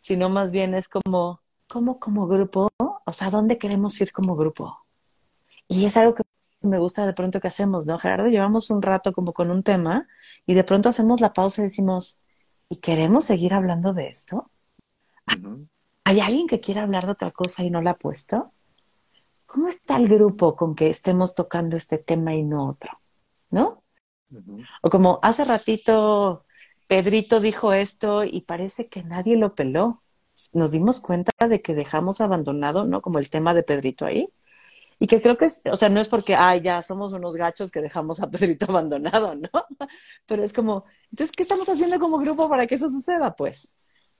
sino más bien es como, ¿cómo como grupo? O sea, ¿dónde queremos ir como grupo? Y es algo que me gusta de pronto que hacemos, ¿no? Gerardo, llevamos un rato como con un tema y de pronto hacemos la pausa y decimos, ¿y queremos seguir hablando de esto? ¿Hay alguien que quiera hablar de otra cosa y no la ha puesto? ¿Cómo está el grupo con que estemos tocando este tema y no otro? ¿No? O como hace ratito Pedrito dijo esto y parece que nadie lo peló. Nos dimos cuenta de que dejamos abandonado, ¿no? Como el tema de Pedrito ahí. Y que creo que es, o sea, no es porque, ay, ya somos unos gachos que dejamos a Pedrito [laughs] abandonado, ¿no? Pero es como, entonces, ¿qué estamos haciendo como grupo para que eso suceda? Pues,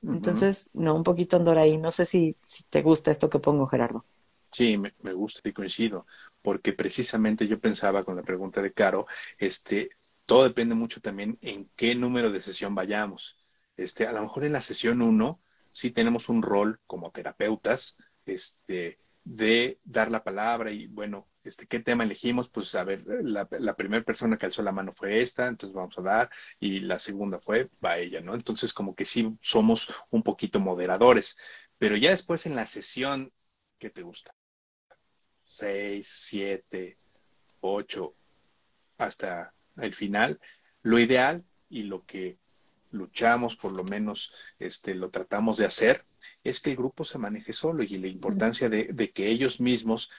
entonces, no, un poquito andor ahí. No sé si, si te gusta esto que pongo, Gerardo. Sí, me, me, gusta y coincido, porque precisamente yo pensaba con la pregunta de Caro, este, todo depende mucho también en qué número de sesión vayamos. Este, a lo mejor en la sesión 1 sí tenemos un rol como terapeutas, este, de dar la palabra y bueno, este, ¿qué tema elegimos? Pues a ver, la, la primera persona que alzó la mano fue esta, entonces vamos a dar, y la segunda fue, va ella, ¿no? Entonces como que sí somos un poquito moderadores, pero ya después en la sesión, ¿qué te gusta? Seis, siete, ocho, hasta el final, lo ideal y lo que luchamos, por lo menos este, lo tratamos de hacer, es que el grupo se maneje solo y la importancia de, de que ellos mismos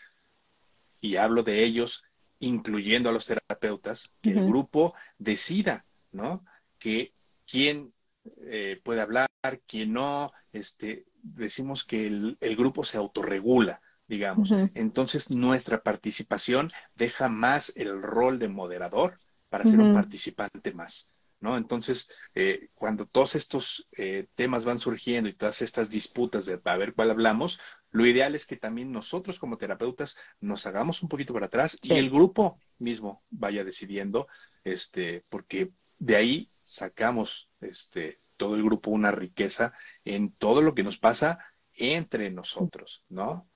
y hablo de ellos, incluyendo a los terapeutas, que el grupo decida, ¿no? Que quién eh, puede hablar, quién no, este, decimos que el, el grupo se autorregula, digamos. Entonces, nuestra participación deja más el rol de moderador para ser un participante más. ¿No? Entonces, eh, cuando todos estos eh, temas van surgiendo y todas estas disputas de a ver cuál hablamos, lo ideal es que también nosotros como terapeutas nos hagamos un poquito para atrás y el grupo mismo vaya decidiendo, este, porque de ahí sacamos este, todo el grupo una riqueza en todo lo que nos pasa entre nosotros, ¿no?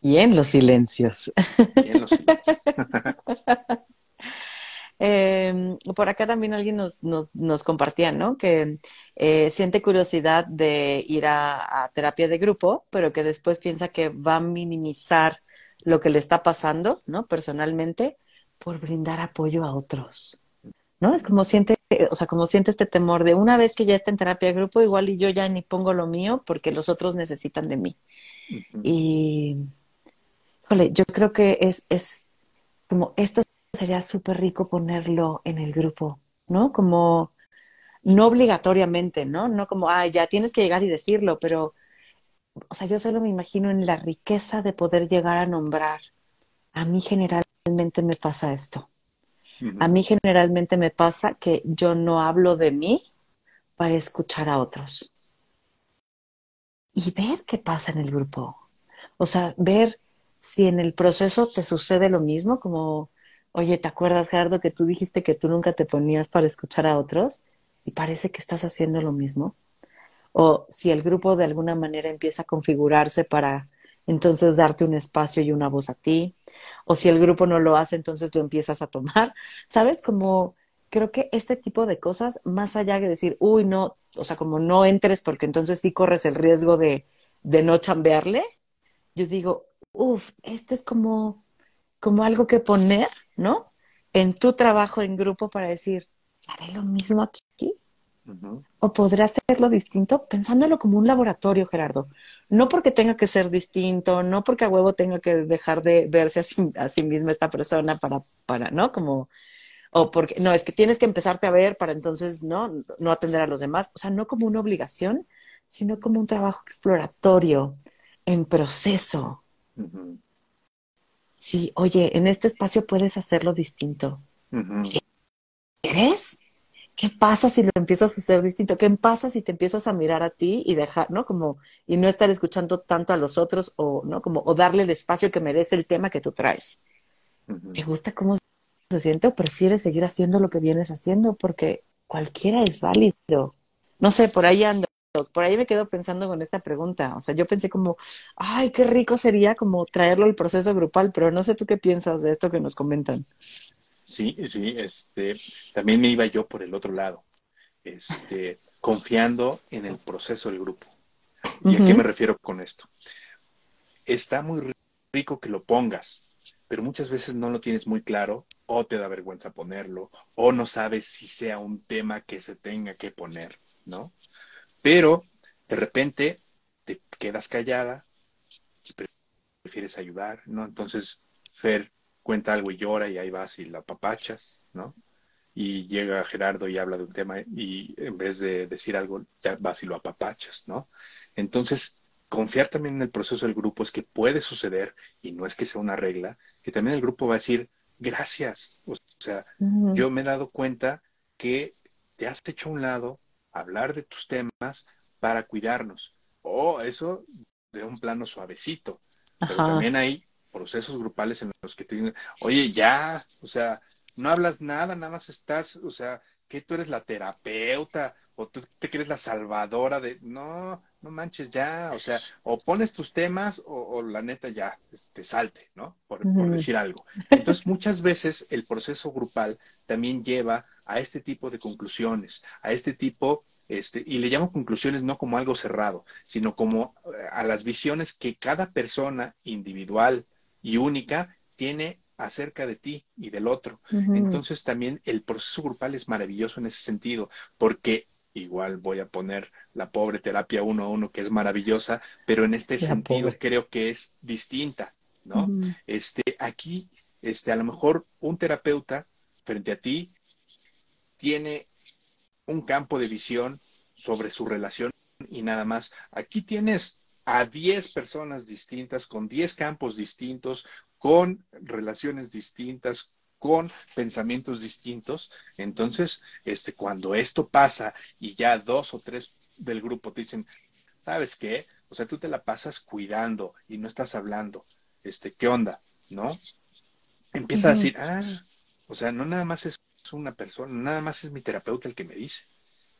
Y en los silencios. Y en los silencios. [laughs] Eh, por acá también alguien nos, nos, nos compartía, ¿no? Que eh, siente curiosidad de ir a, a, terapia de grupo, pero que después piensa que va a minimizar lo que le está pasando, ¿no? Personalmente, por brindar apoyo a otros, ¿no? Es como siente, o sea, como siente este temor de una vez que ya está en terapia de grupo, igual y yo ya ni pongo lo mío porque los otros necesitan de mí. Uh -huh. Y, híjole, yo creo que es, es como esto sería súper rico ponerlo en el grupo, ¿no? Como no obligatoriamente, ¿no? No como, ah, ya tienes que llegar y decirlo, pero, o sea, yo solo me imagino en la riqueza de poder llegar a nombrar. A mí generalmente me pasa esto. Uh -huh. A mí generalmente me pasa que yo no hablo de mí para escuchar a otros. Y ver qué pasa en el grupo. O sea, ver si en el proceso te sucede lo mismo, como Oye, ¿te acuerdas, Gerardo, que tú dijiste que tú nunca te ponías para escuchar a otros? Y parece que estás haciendo lo mismo. O si el grupo de alguna manera empieza a configurarse para entonces darte un espacio y una voz a ti. O si el grupo no lo hace, entonces lo empiezas a tomar. [laughs] ¿Sabes? Como creo que este tipo de cosas, más allá de decir, uy, no, o sea, como no entres porque entonces sí corres el riesgo de, de no chambearle, yo digo, uff, esto es como, como algo que poner ¿no? En tu trabajo en grupo para decir, haré lo mismo aquí. O podrá hacerlo distinto pensándolo como un laboratorio, Gerardo. No porque tenga que ser distinto, no porque a huevo tenga que dejar de verse a sí, a sí misma esta persona para, para, ¿no? Como, o porque, no, es que tienes que empezarte a ver para entonces, ¿no? No atender a los demás. O sea, no como una obligación, sino como un trabajo exploratorio, en proceso. Sí, oye, en este espacio puedes hacerlo distinto. ¿Quieres? ¿Qué pasa si lo empiezas a hacer distinto? ¿Qué pasa si te empiezas a mirar a ti y dejar, ¿no? Como, y no estar escuchando tanto a los otros o, ¿no? Como, o darle el espacio que merece el tema que tú traes. ¿Te gusta cómo se siente o prefieres seguir haciendo lo que vienes haciendo? Porque cualquiera es válido. No sé, por ahí ando por ahí me quedo pensando con esta pregunta. O sea, yo pensé como, ay, qué rico sería como traerlo al proceso grupal, pero no sé tú qué piensas de esto que nos comentan. Sí, sí, este, también me iba yo por el otro lado, este, confiando en el proceso del grupo. ¿Y a qué me refiero con esto? Está muy rico que lo pongas, pero muchas veces no lo tienes muy claro o te da vergüenza ponerlo o no sabes si sea un tema que se tenga que poner, ¿no? Pero de repente te quedas callada y prefieres ayudar, ¿no? Entonces Fer cuenta algo y llora y ahí vas y la papachas, ¿no? Y llega Gerardo y habla de un tema y en vez de decir algo, ya vas y lo apapachas, ¿no? Entonces, confiar también en el proceso del grupo es que puede suceder, y no es que sea una regla, que también el grupo va a decir, gracias. O sea, yo me he dado cuenta que te has hecho a un lado, hablar de tus temas para cuidarnos. O eso de un plano suavecito. Pero también hay procesos grupales en los que te dicen, oye, ya, o sea, no hablas nada, nada más estás, o sea, que tú eres la terapeuta o tú te crees la salvadora de, no, no manches ya, o sea, o pones tus temas o, la neta ya, te este, salte, ¿no? Por, por, decir algo. [laughs] Entonces, muchas veces el proceso grupal también lleva a este tipo de conclusiones, a este tipo, este, y le llamo conclusiones no como algo cerrado, sino como eh, a las visiones que cada persona individual y única tiene acerca de ti y del otro. Entonces también el proceso grupal es maravilloso en ese sentido, porque igual voy a poner la pobre terapia uno a uno, que es maravillosa, pero en este sentido creo que es distinta, ¿no? Este, aquí, este, a lo mejor un terapeuta frente a ti tiene un campo de visión sobre su relación y nada más. Aquí tienes a 10 personas distintas, con 10 campos distintos, con relaciones distintas, con pensamientos distintos. Entonces, este, cuando esto pasa y ya dos o tres del grupo te dicen, ¿sabes qué? O sea, tú te la pasas cuidando y no estás hablando. Este, ¿qué onda? ¿No? Empieza a decir, ah, o sea, no nada más es una persona, nada más es mi terapeuta el que me dice.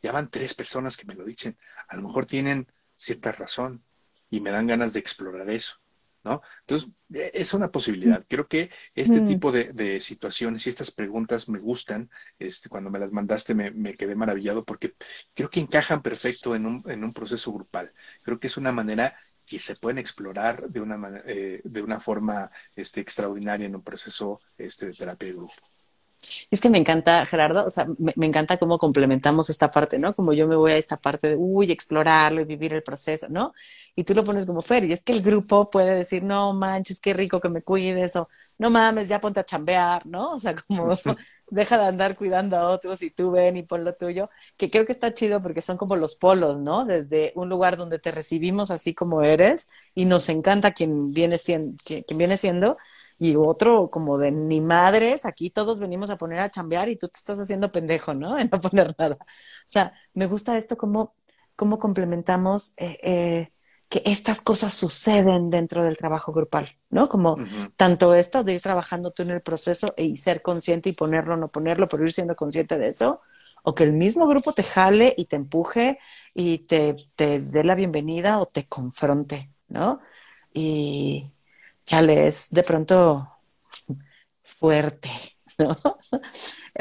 Ya van tres personas que me lo dicen. A lo mejor tienen cierta razón y me dan ganas de explorar eso. ¿No? Entonces, e, es una posibilidad. Creo que este mm. tipo de, situaciones y estas preguntas me gustan. Este, cuando me las mandaste me, quedé maravillado porque creo que encajan perfecto en un, en un proceso grupal. Creo que es una manera que se pueden explorar de una, eh, de una forma este, extraordinaria en un proceso este, de terapia de grupo. Es que me encanta, Gerardo, o sea, me, encanta cómo complementamos esta parte, ¿no? Como yo me voy a esta parte de, uy, explorarlo y vivir el proceso, ¿no? Y tú lo pones como Fer, y es que el grupo puede decir, no manches, qué rico que me cuides, o no mames, ya ponte a chambear, ¿no? O sea, como [laughs] [laughs] deja de andar cuidando a otros y tú ven y pon lo tuyo, que creo que está chido porque son como los polos, ¿no? Desde un lugar donde te recibimos así como eres y nos encanta quien viene siendo, quien viene siendo y otro como de ni madres, aquí todos venimos a poner a chambear y tú te estás haciendo pendejo, ¿no? [laughs] De no poner nada. O sea, me gusta esto como, cómo complementamos eh, eh, que estas cosas suceden dentro del trabajo grupal, ¿no? Como tanto esto de ir trabajando tú en el proceso y ser consciente y ponerlo o no ponerlo, pero ir siendo consciente de eso, o que el mismo grupo te jale y te empuje y te, te dé la bienvenida o te confronte, ¿no? Y, chale, es de pronto fuerte, [laughs] ¿no?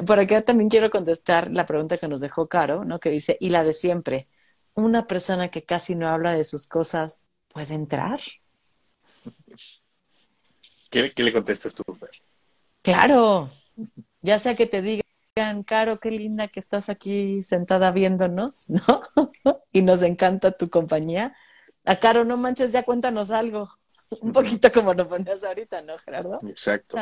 Por acá también quiero contestar la pregunta que nos dejó Caro, ¿no? Que dice, y la de siempre, ¿una persona que casi no habla de sus cosas puede entrar? ¿Qué, le contestas tú? Claro, ya sea que te diga digan, Caro, qué linda que estás aquí sentada viéndonos, ¿no? [laughs] y nos encanta tu compañía. A Caro, no manches, ya cuéntanos algo. Un poquito como lo ponías ahorita, ¿no, Gerardo? Exacto.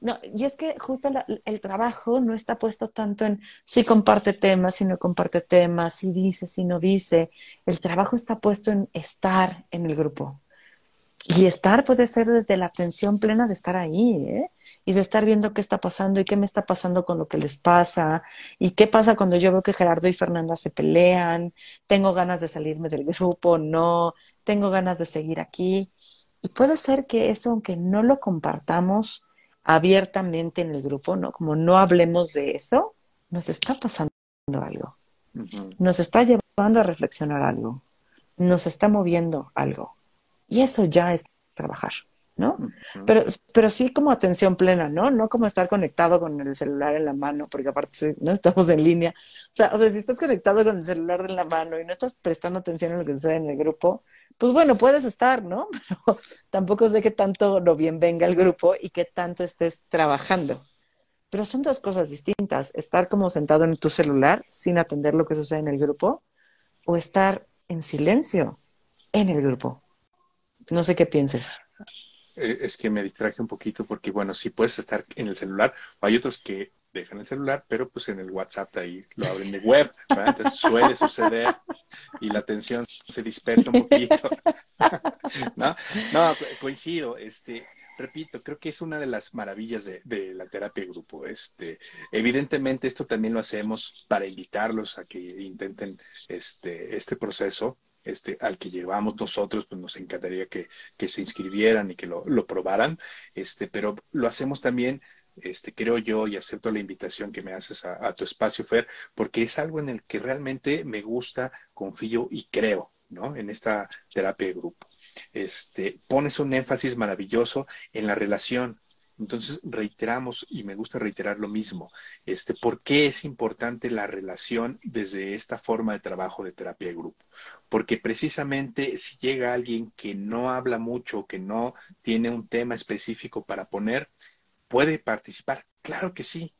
no, y es que justo el trabajo no está puesto tanto en si comparte temas, si no comparte temas, si dice, si no dice. El trabajo está puesto en estar en el grupo. Y estar puede ser desde la atención plena de estar ahí, ¿eh? Y de estar viendo qué está pasando y qué me está pasando con lo que les pasa y qué pasa cuando yo veo que Gerardo y Fernanda se pelean, tengo ganas de salirme del grupo, no, tengo ganas de seguir aquí. Y puede ser que eso, aunque no lo compartamos abiertamente en el grupo, ¿no? Como no hablemos de eso, nos está pasando algo. Nos está llevando a reflexionar algo. Nos está moviendo algo. Y eso ya es trabajar, ¿no? Pero, pero sí como atención plena, ¿no? No como estar conectado con el celular en la mano, porque aparte no estamos en línea. O sea, o sea, si estás conectado con el celular en la mano y no estás prestando atención a lo que sucede en el grupo, pues bueno, puedes estar, ¿no? [laughs] Pero tampoco sé qué tanto lo bien venga el grupo y qué tanto estés trabajando. Pero son dos cosas distintas. Estar como sentado en tu celular sin atender lo que sucede en el grupo o estar en silencio en el grupo. No sé qué pienses. Eh, es que me distraje un poquito porque, bueno, sí puedes estar en el celular. Hay otros que dejan el celular, pero pues en el WhatsApp ahí lo abren de web. Entonces suele suceder y la atención se dispersa un poquito. [laughs] ¿No? coincido. Este, repito, creo que es una de las maravillas de, la terapia de grupo. Este, evidentemente esto también lo hacemos para invitarlos a que intenten este, este proceso este, al que llevamos nosotros, pues nos encantaría que, se inscribieran y que lo, probaran, este, pero lo hacemos también, este, creo yo, y acepto la invitación que me haces a, tu espacio, Fer, porque es algo en el que realmente me gusta, confío y creo, ¿no? En esta terapia de grupo. Este, pones un énfasis maravilloso en la relación, entonces reiteramos y me gusta reiterar lo mismo. Este, ¿Por qué es importante la relación desde esta forma de trabajo de terapia de grupo? Porque precisamente si llega alguien que no habla mucho, que no tiene un tema específico para poner, ¿puede participar? Claro que sí,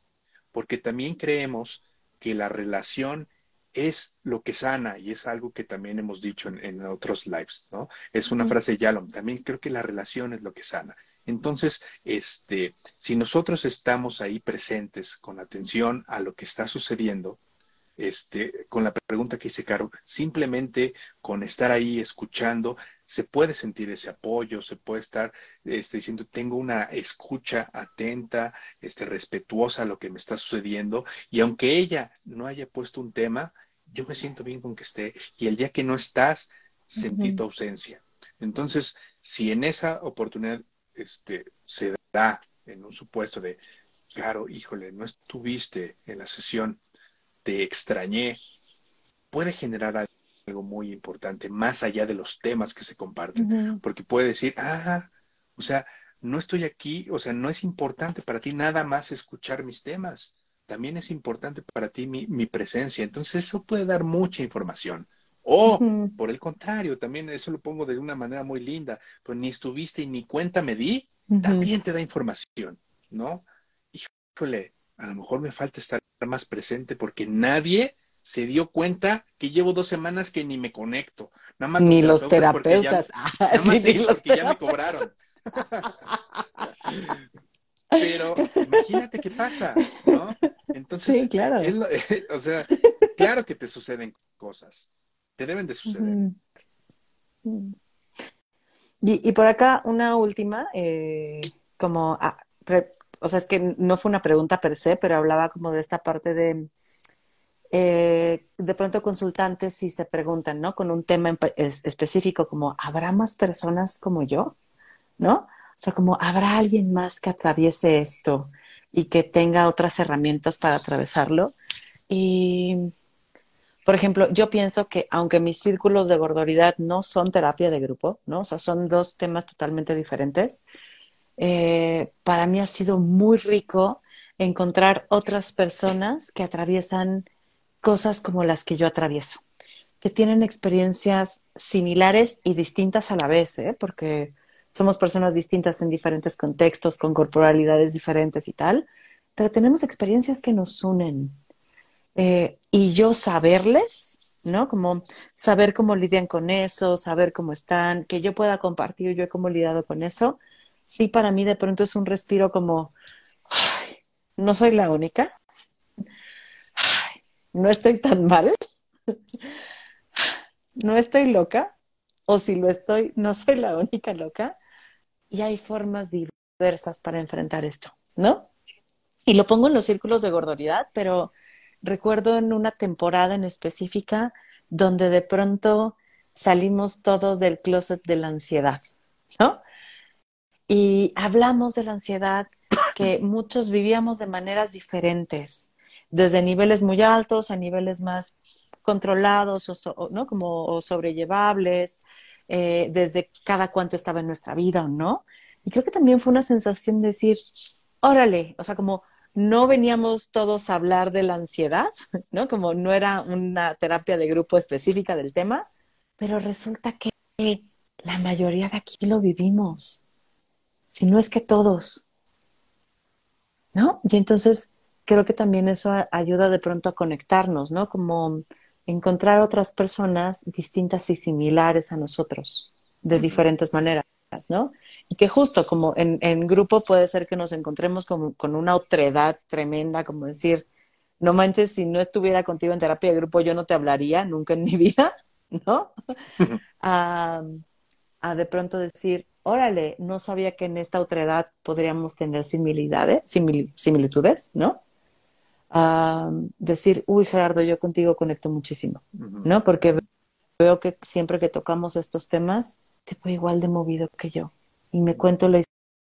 porque también creemos que la relación es lo que sana y es algo que también hemos dicho en, otros lives, ¿no? Es una frase de Yalom, también creo que la relación es lo que sana. Entonces, este, si nosotros estamos ahí presentes con atención a lo que está sucediendo, este, con la pregunta que hice Caro, simplemente con estar ahí escuchando, se puede sentir ese apoyo, se puede estar este, diciendo, tengo una escucha atenta, este, respetuosa a lo que me está sucediendo, y aunque ella no haya puesto un tema, yo me siento bien con que esté, y el día que no estás, sentí tu ausencia. Entonces, si en esa oportunidad este, se da en un supuesto de, claro, híjole, no estuviste en la sesión, te extrañé, puede generar algo muy importante, más allá de los temas que se comparten, porque puede decir, ah, o sea, no estoy aquí, o sea, no es importante para ti nada más escuchar mis temas, también es importante para ti mi, mi presencia, entonces eso puede dar mucha información. O, por el contrario, también eso lo pongo de una manera muy linda, pues ni estuviste y ni cuenta me di, también te da información, ¿no? Híjole, a lo mejor me falta estar más presente porque nadie se dio cuenta que llevo dos semanas que ni me conecto. Nada más ni los terapeutas. [laughs] nada más porque ya me cobraron. [laughs] Pero imagínate qué pasa, ¿no? Entonces, sí, claro. [laughs] o sea, claro que te suceden cosas te deben de suceder. Y, por acá una última, eh, como, ah, o sea, es que no fue una pregunta per se, pero hablaba como de esta parte de, eh, de pronto consultantes si se preguntan, ¿no? Con un tema específico como, ¿habrá más personas como yo? ¿No? O sea, como, ¿habrá alguien más que atraviese esto y que tenga otras herramientas para atravesarlo? Y por ejemplo, yo pienso que aunque mis círculos de gordoridad no son terapia de grupo, ¿no? O sea, son dos temas totalmente diferentes, eh, para mí ha sido muy rico encontrar otras personas que atraviesan cosas como las que yo atravieso, que tienen experiencias similares y distintas a la vez, ¿eh? porque somos personas distintas en diferentes contextos, con corporalidades diferentes y tal, pero tenemos experiencias que nos unen. Eh, y yo saberles, ¿no? Como saber cómo lidian con eso, saber cómo están, que yo pueda compartir yo cómo he lidiado con eso, sí para mí de pronto es un respiro como, no soy la única, no estoy tan mal, no estoy loca, o si lo estoy, no soy la única loca, y hay formas diversas para enfrentar esto, ¿no? Y lo pongo en los círculos de gordoridad, pero recuerdo en una temporada en específica donde de pronto salimos todos del closet de la ansiedad, ¿no? Y hablamos de la ansiedad que muchos vivíamos de maneras diferentes, desde niveles muy altos a niveles más controlados o, ¿no? como sobrellevables, eh, desde cada cuánto estaba en nuestra vida o no. Y creo que también fue una sensación de decir, órale, o sea, como no veníamos todos a hablar de la ansiedad, ¿no? Como no era una terapia de grupo específica del tema, pero resulta que la mayoría de aquí lo vivimos, si no es que todos, ¿no? Y entonces creo que también eso ayuda de pronto a conectarnos, ¿no? Como encontrar otras personas distintas y similares a nosotros, de diferentes maneras, ¿no? Y que justo como en, en grupo puede ser que nos encontremos como, con una otredad tremenda, como decir, no manches, si no estuviera contigo en terapia de grupo, yo no te hablaría nunca en mi vida, [laughs] ¿no? [laughs] a, de pronto decir, órale, no sabía que en esta otredad podríamos tener similitudes, similitudes, ¿no? Decir, uy, Gerardo, yo contigo conecto muchísimo, ¿no? Porque veo que siempre que tocamos estos temas, te voy igual de movido que yo. Y me cuento la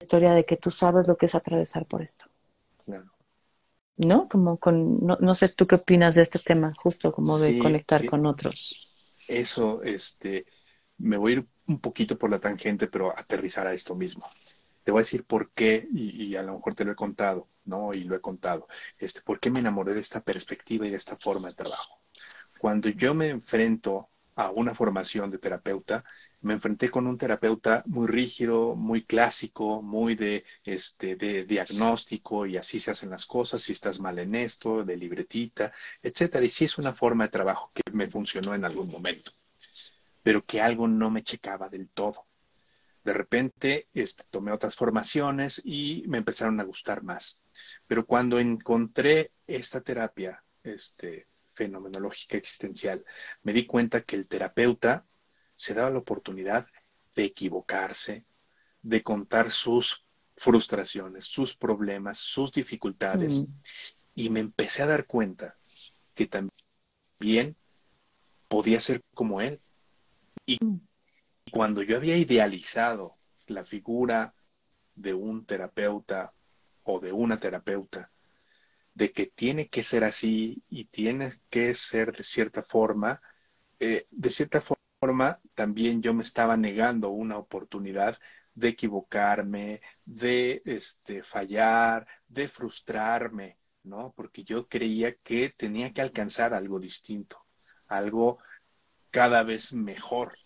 historia de que tú sabes lo que es atravesar por esto. Claro. ¿No? Como con, no, sé tú qué opinas de este tema, justo como de conectar con otros. Eso, este, me voy a ir un poquito por la tangente, pero aterrizar a esto mismo. Te voy a decir por qué, y, a lo mejor te lo he contado, ¿no? Y lo he contado. Este, ¿Por qué me enamoré de esta perspectiva y de esta forma de trabajo? Cuando yo me enfrento a una formación de terapeuta, me enfrenté con un terapeuta muy rígido, muy clásico, muy de, este, de diagnóstico y así se hacen las cosas, si estás mal en esto, de libretita, etcétera. Y sí es una forma de trabajo que me funcionó en algún momento, pero que algo no me checaba del todo. De repente este, tomé otras formaciones y me empezaron a gustar más. Pero cuando encontré esta terapia este, fenomenológica existencial, me di cuenta que el terapeuta se daba la oportunidad de equivocarse, de contar sus frustraciones, sus problemas, sus dificultades. Mm. Y me empecé a dar cuenta que también podía ser como él. Y mm cuando yo había idealizado la figura de un terapeuta o de una terapeuta, de que tiene que ser así y tiene que ser de cierta forma, eh, de cierta forma también yo me estaba negando una oportunidad de equivocarme, de este, fallar, de frustrarme, ¿no? Porque yo creía que tenía que alcanzar algo distinto, algo cada vez mejor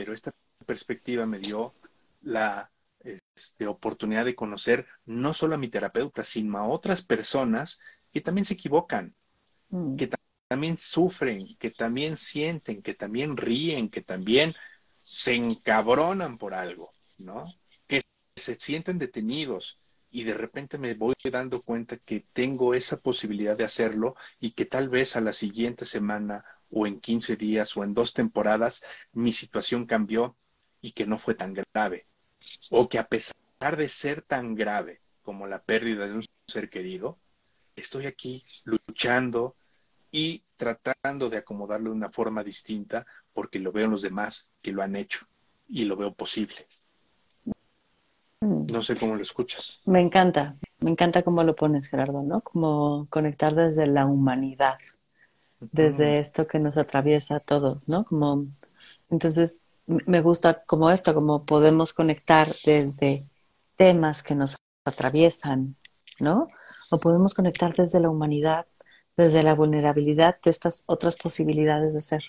pero esta perspectiva me dio la este, oportunidad de conocer no solo a mi terapeuta, sino a otras personas que también se equivocan, mm. que también sufren, que también sienten, que también ríen, que también se encabronan por algo, ¿no? Que se sienten detenidos y de repente me voy dando cuenta que tengo esa posibilidad de hacerlo y que tal vez a la siguiente semana o en 15 días o en dos temporadas mi situación cambió y que no fue tan grave. O que a pesar de ser tan grave como la pérdida de un ser querido, estoy aquí luchando y tratando de acomodarlo de una forma distinta porque lo veo en los demás que lo han hecho y lo veo posible. No sé cómo lo escuchas. Me encanta, me encanta cómo lo pones, Gerardo, ¿no? Como conectar desde la humanidad desde esto que nos atraviesa a todos, ¿no? Como, entonces, me gusta como esto, como podemos conectar desde temas que nos atraviesan, ¿no? O podemos conectar desde la humanidad, desde la vulnerabilidad de estas otras posibilidades de ser.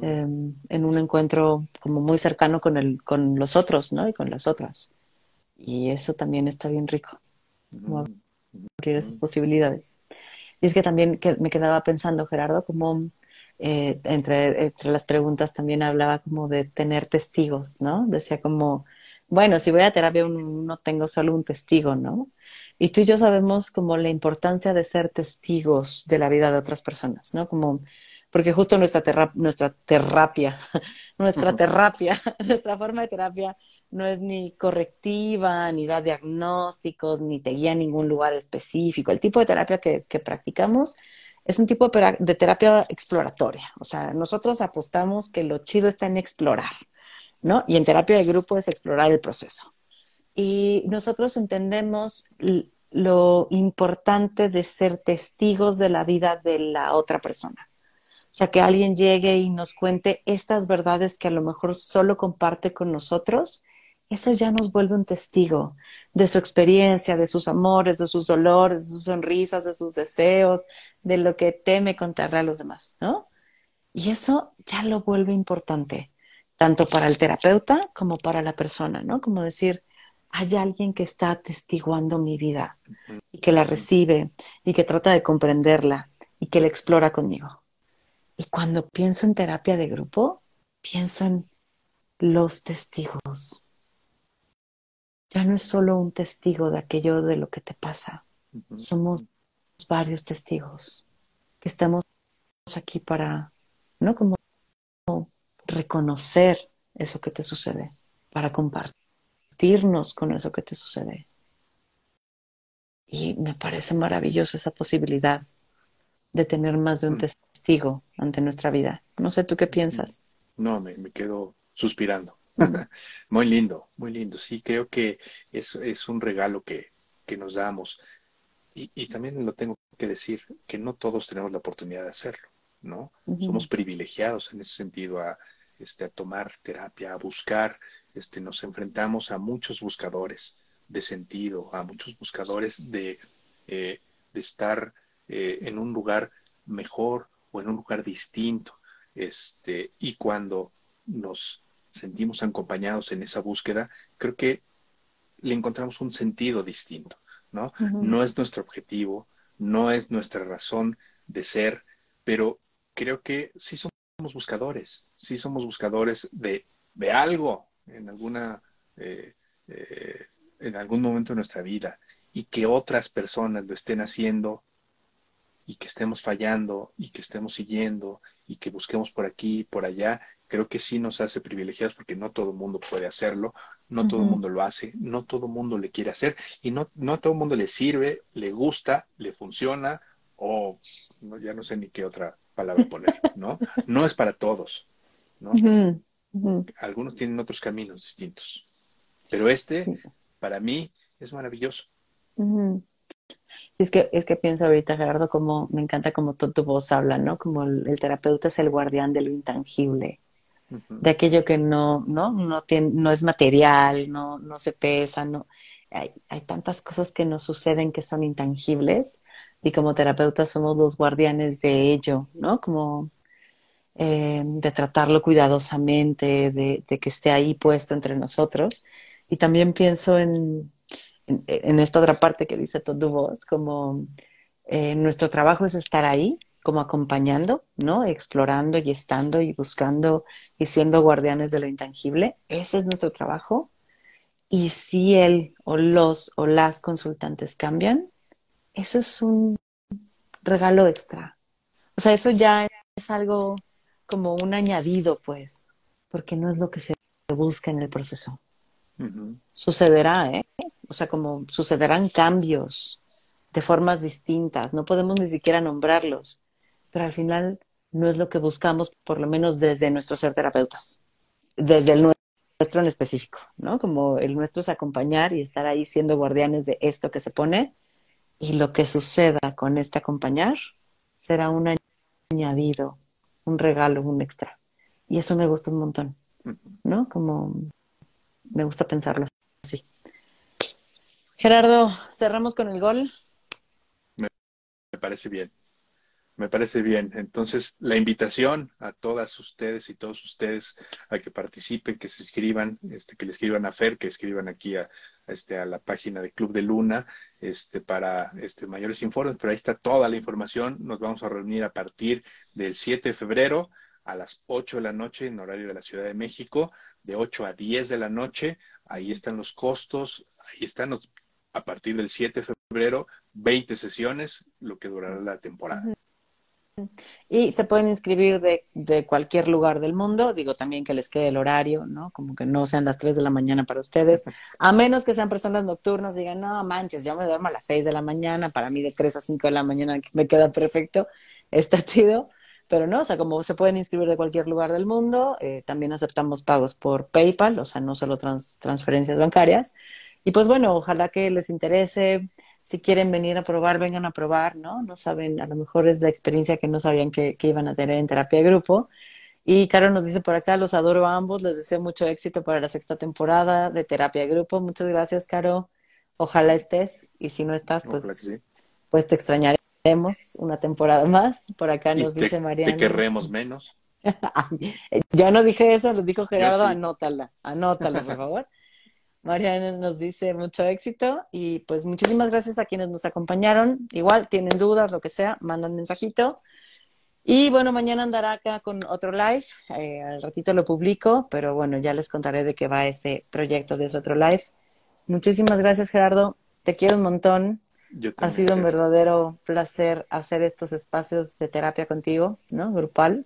Em, en un encuentro como muy cercano con, el, con los otros, ¿no? Y con las otras. Y eso también está bien rico. abrir esas posibilidades. Y es que también que me quedaba pensando, Gerardo, como eh, entre, entre las preguntas también hablaba como de tener testigos, ¿no? Decía como, bueno, si voy a terapia no tengo solo un testigo, ¿no? Y tú y yo sabemos como la importancia de ser testigos de la vida de otras personas, ¿no? Como, porque justo nuestra, nuestra terapia, [laughs] nuestra terapia, [laughs] nuestra forma de terapia no es ni correctiva, ni da diagnósticos, ni te guía a ningún lugar específico. El tipo de terapia que, que practicamos es un tipo de terapia exploratoria. O sea, nosotros apostamos que lo chido está en explorar, ¿no? Y en terapia de grupo es explorar el proceso. Y nosotros entendemos lo importante de ser testigos de la vida de la otra persona. O sea, que alguien llegue y nos cuente estas verdades que a lo mejor solo comparte con nosotros, eso ya nos vuelve un testigo de su experiencia, de sus amores, de sus dolores, de sus sonrisas, de sus deseos, de lo que teme contarle a los demás, ¿no? Y eso ya lo vuelve importante, tanto para el terapeuta como para la persona, ¿no? Como decir, hay alguien que está atestiguando mi vida y que la recibe y que trata de comprenderla y que la explora conmigo. Y cuando pienso en terapia de grupo, pienso en los testigos ya no es solo un testigo de aquello de lo que te pasa, somos varios testigos que estamos aquí para, ¿no? Como reconocer eso que te sucede, para compartirnos con eso que te sucede. Y me parece maravilloso esa posibilidad de tener más de un testigo ante nuestra vida. No sé, ¿tú qué piensas? No, me, me quedo suspirando. [laughs] muy lindo, muy lindo. Sí, creo que es, es un regalo que, que nos damos. Y, y, también lo tengo que decir, que no todos tenemos la oportunidad de hacerlo, ¿no? Somos privilegiados en ese sentido a, este, a tomar terapia, a buscar, este, nos enfrentamos a muchos buscadores de sentido, a muchos buscadores de, eh, de estar eh, en un lugar mejor o en un lugar distinto. Este, y cuando nos sentimos acompañados en esa búsqueda, creo que le encontramos un sentido distinto, ¿no? No es nuestro objetivo, no es nuestra razón de ser, pero creo que sí somos buscadores, sí somos buscadores de, de algo en alguna eh, eh, en algún momento de nuestra vida y que otras personas lo estén haciendo y que estemos fallando y que estemos siguiendo y que busquemos por aquí, por allá, creo que sí nos hace privilegiados porque no todo el mundo puede hacerlo, no todo el mundo lo hace, no todo el mundo le quiere hacer y no, no a todo el mundo le sirve, le gusta, le funciona o ya no sé ni qué otra palabra poner, ¿no? No es para todos, ¿no? Algunos tienen otros caminos distintos, pero este para mí es maravilloso. Es que, es que pienso ahorita, Gerardo, como me encanta como tu, tu voz habla, ¿no? Como el, terapeuta es el guardián de lo intangible, de aquello que no, ¿no? No, tiene, no es material, no, no se pesa, no. Hay, hay tantas cosas que nos suceden que son intangibles y como terapeutas somos los guardianes de ello, ¿no? Como eh, de tratarlo cuidadosamente, de, que esté ahí puesto entre nosotros. Y también pienso en, en, esta otra parte que dice tu voz, como eh, nuestro trabajo es estar ahí, como acompañando, ¿no? Explorando y estando y buscando y siendo guardianes de lo intangible. Ese es nuestro trabajo. Y si él o los o las consultantes cambian, eso es un regalo extra. O sea, eso ya es algo como un añadido, pues, porque no es lo que se busca en el proceso. Sucederá, ¿eh? O sea, como sucederán cambios de formas distintas, no podemos ni siquiera nombrarlos, pero al final no es lo que buscamos, por lo menos desde nuestro ser terapeutas, desde el nuestro en específico, ¿no? Como el nuestro es acompañar y estar ahí siendo guardianes de esto que se pone y lo que suceda con este acompañar será un añadido, un regalo, un extra. Y eso me gusta un montón, ¿no? Como me gusta pensarlo así. Gerardo, cerramos con el gol. Me, parece bien. Me parece bien. Entonces, la invitación a todas ustedes y todos ustedes a que participen, que se escriban, este, que le escriban a Fer, que escriban aquí a, este, a la página de Club de Luna este, para este, mayores informes. Pero ahí está toda la información. Nos vamos a reunir a partir del 7 de febrero a las 8 de la noche en horario de la Ciudad de México, de 8 a 10 de la noche. Ahí están los costos, ahí están los, a partir del 7 de febrero, 20 sesiones, lo que durará la temporada. Y se pueden inscribir de, de, cualquier lugar del mundo, digo también que les quede el horario, ¿no? Como que no sean las 3 de la mañana para ustedes, a menos que sean personas nocturnas, digan, no manches, yo me duermo a las 6 de la mañana, para mí de 3 a 5 de la mañana me queda perfecto, está chido, pero no, o sea, como se pueden inscribir de cualquier lugar del mundo, eh, también aceptamos pagos por PayPal, o sea, no solo trans, transferencias bancarias, y pues bueno, ojalá que les interese, si quieren venir a probar, vengan a probar, ¿no? No saben, a lo mejor es la experiencia que no sabían que, iban a tener en terapia de grupo. Y Caro nos dice por acá, los adoro a ambos, les deseo mucho éxito para la sexta temporada de terapia de grupo. Muchas gracias, Caro. Ojalá estés, y si no estás, pues, pues te extrañaremos una temporada más. Por acá nos dice Mariana. Te querremos menos. [laughs] Yo no dije eso, lo dijo Gerardo, anótala, anótala, por favor. Mariana nos dice mucho éxito y pues muchísimas gracias a quienes nos acompañaron. Igual tienen dudas, lo que sea, mandan mensajito. Y bueno, mañana andará acá con otro live. Eh, al ratito lo publico, pero bueno, ya les contaré de qué va ese proyecto de ese otro live. Muchísimas gracias, Gerardo. Te quiero un montón. ha sido un verdadero placer hacer estos espacios de terapia contigo, ¿no? Grupal.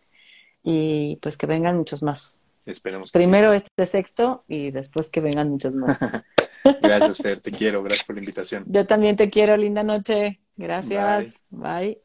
Y pues que vengan muchos más. Esperemos Primero este sexto y después que vengan muchos más. [laughs] gracias, Fer, te quiero, gracias por la invitación. Yo también te quiero, linda noche. Gracias. Bye.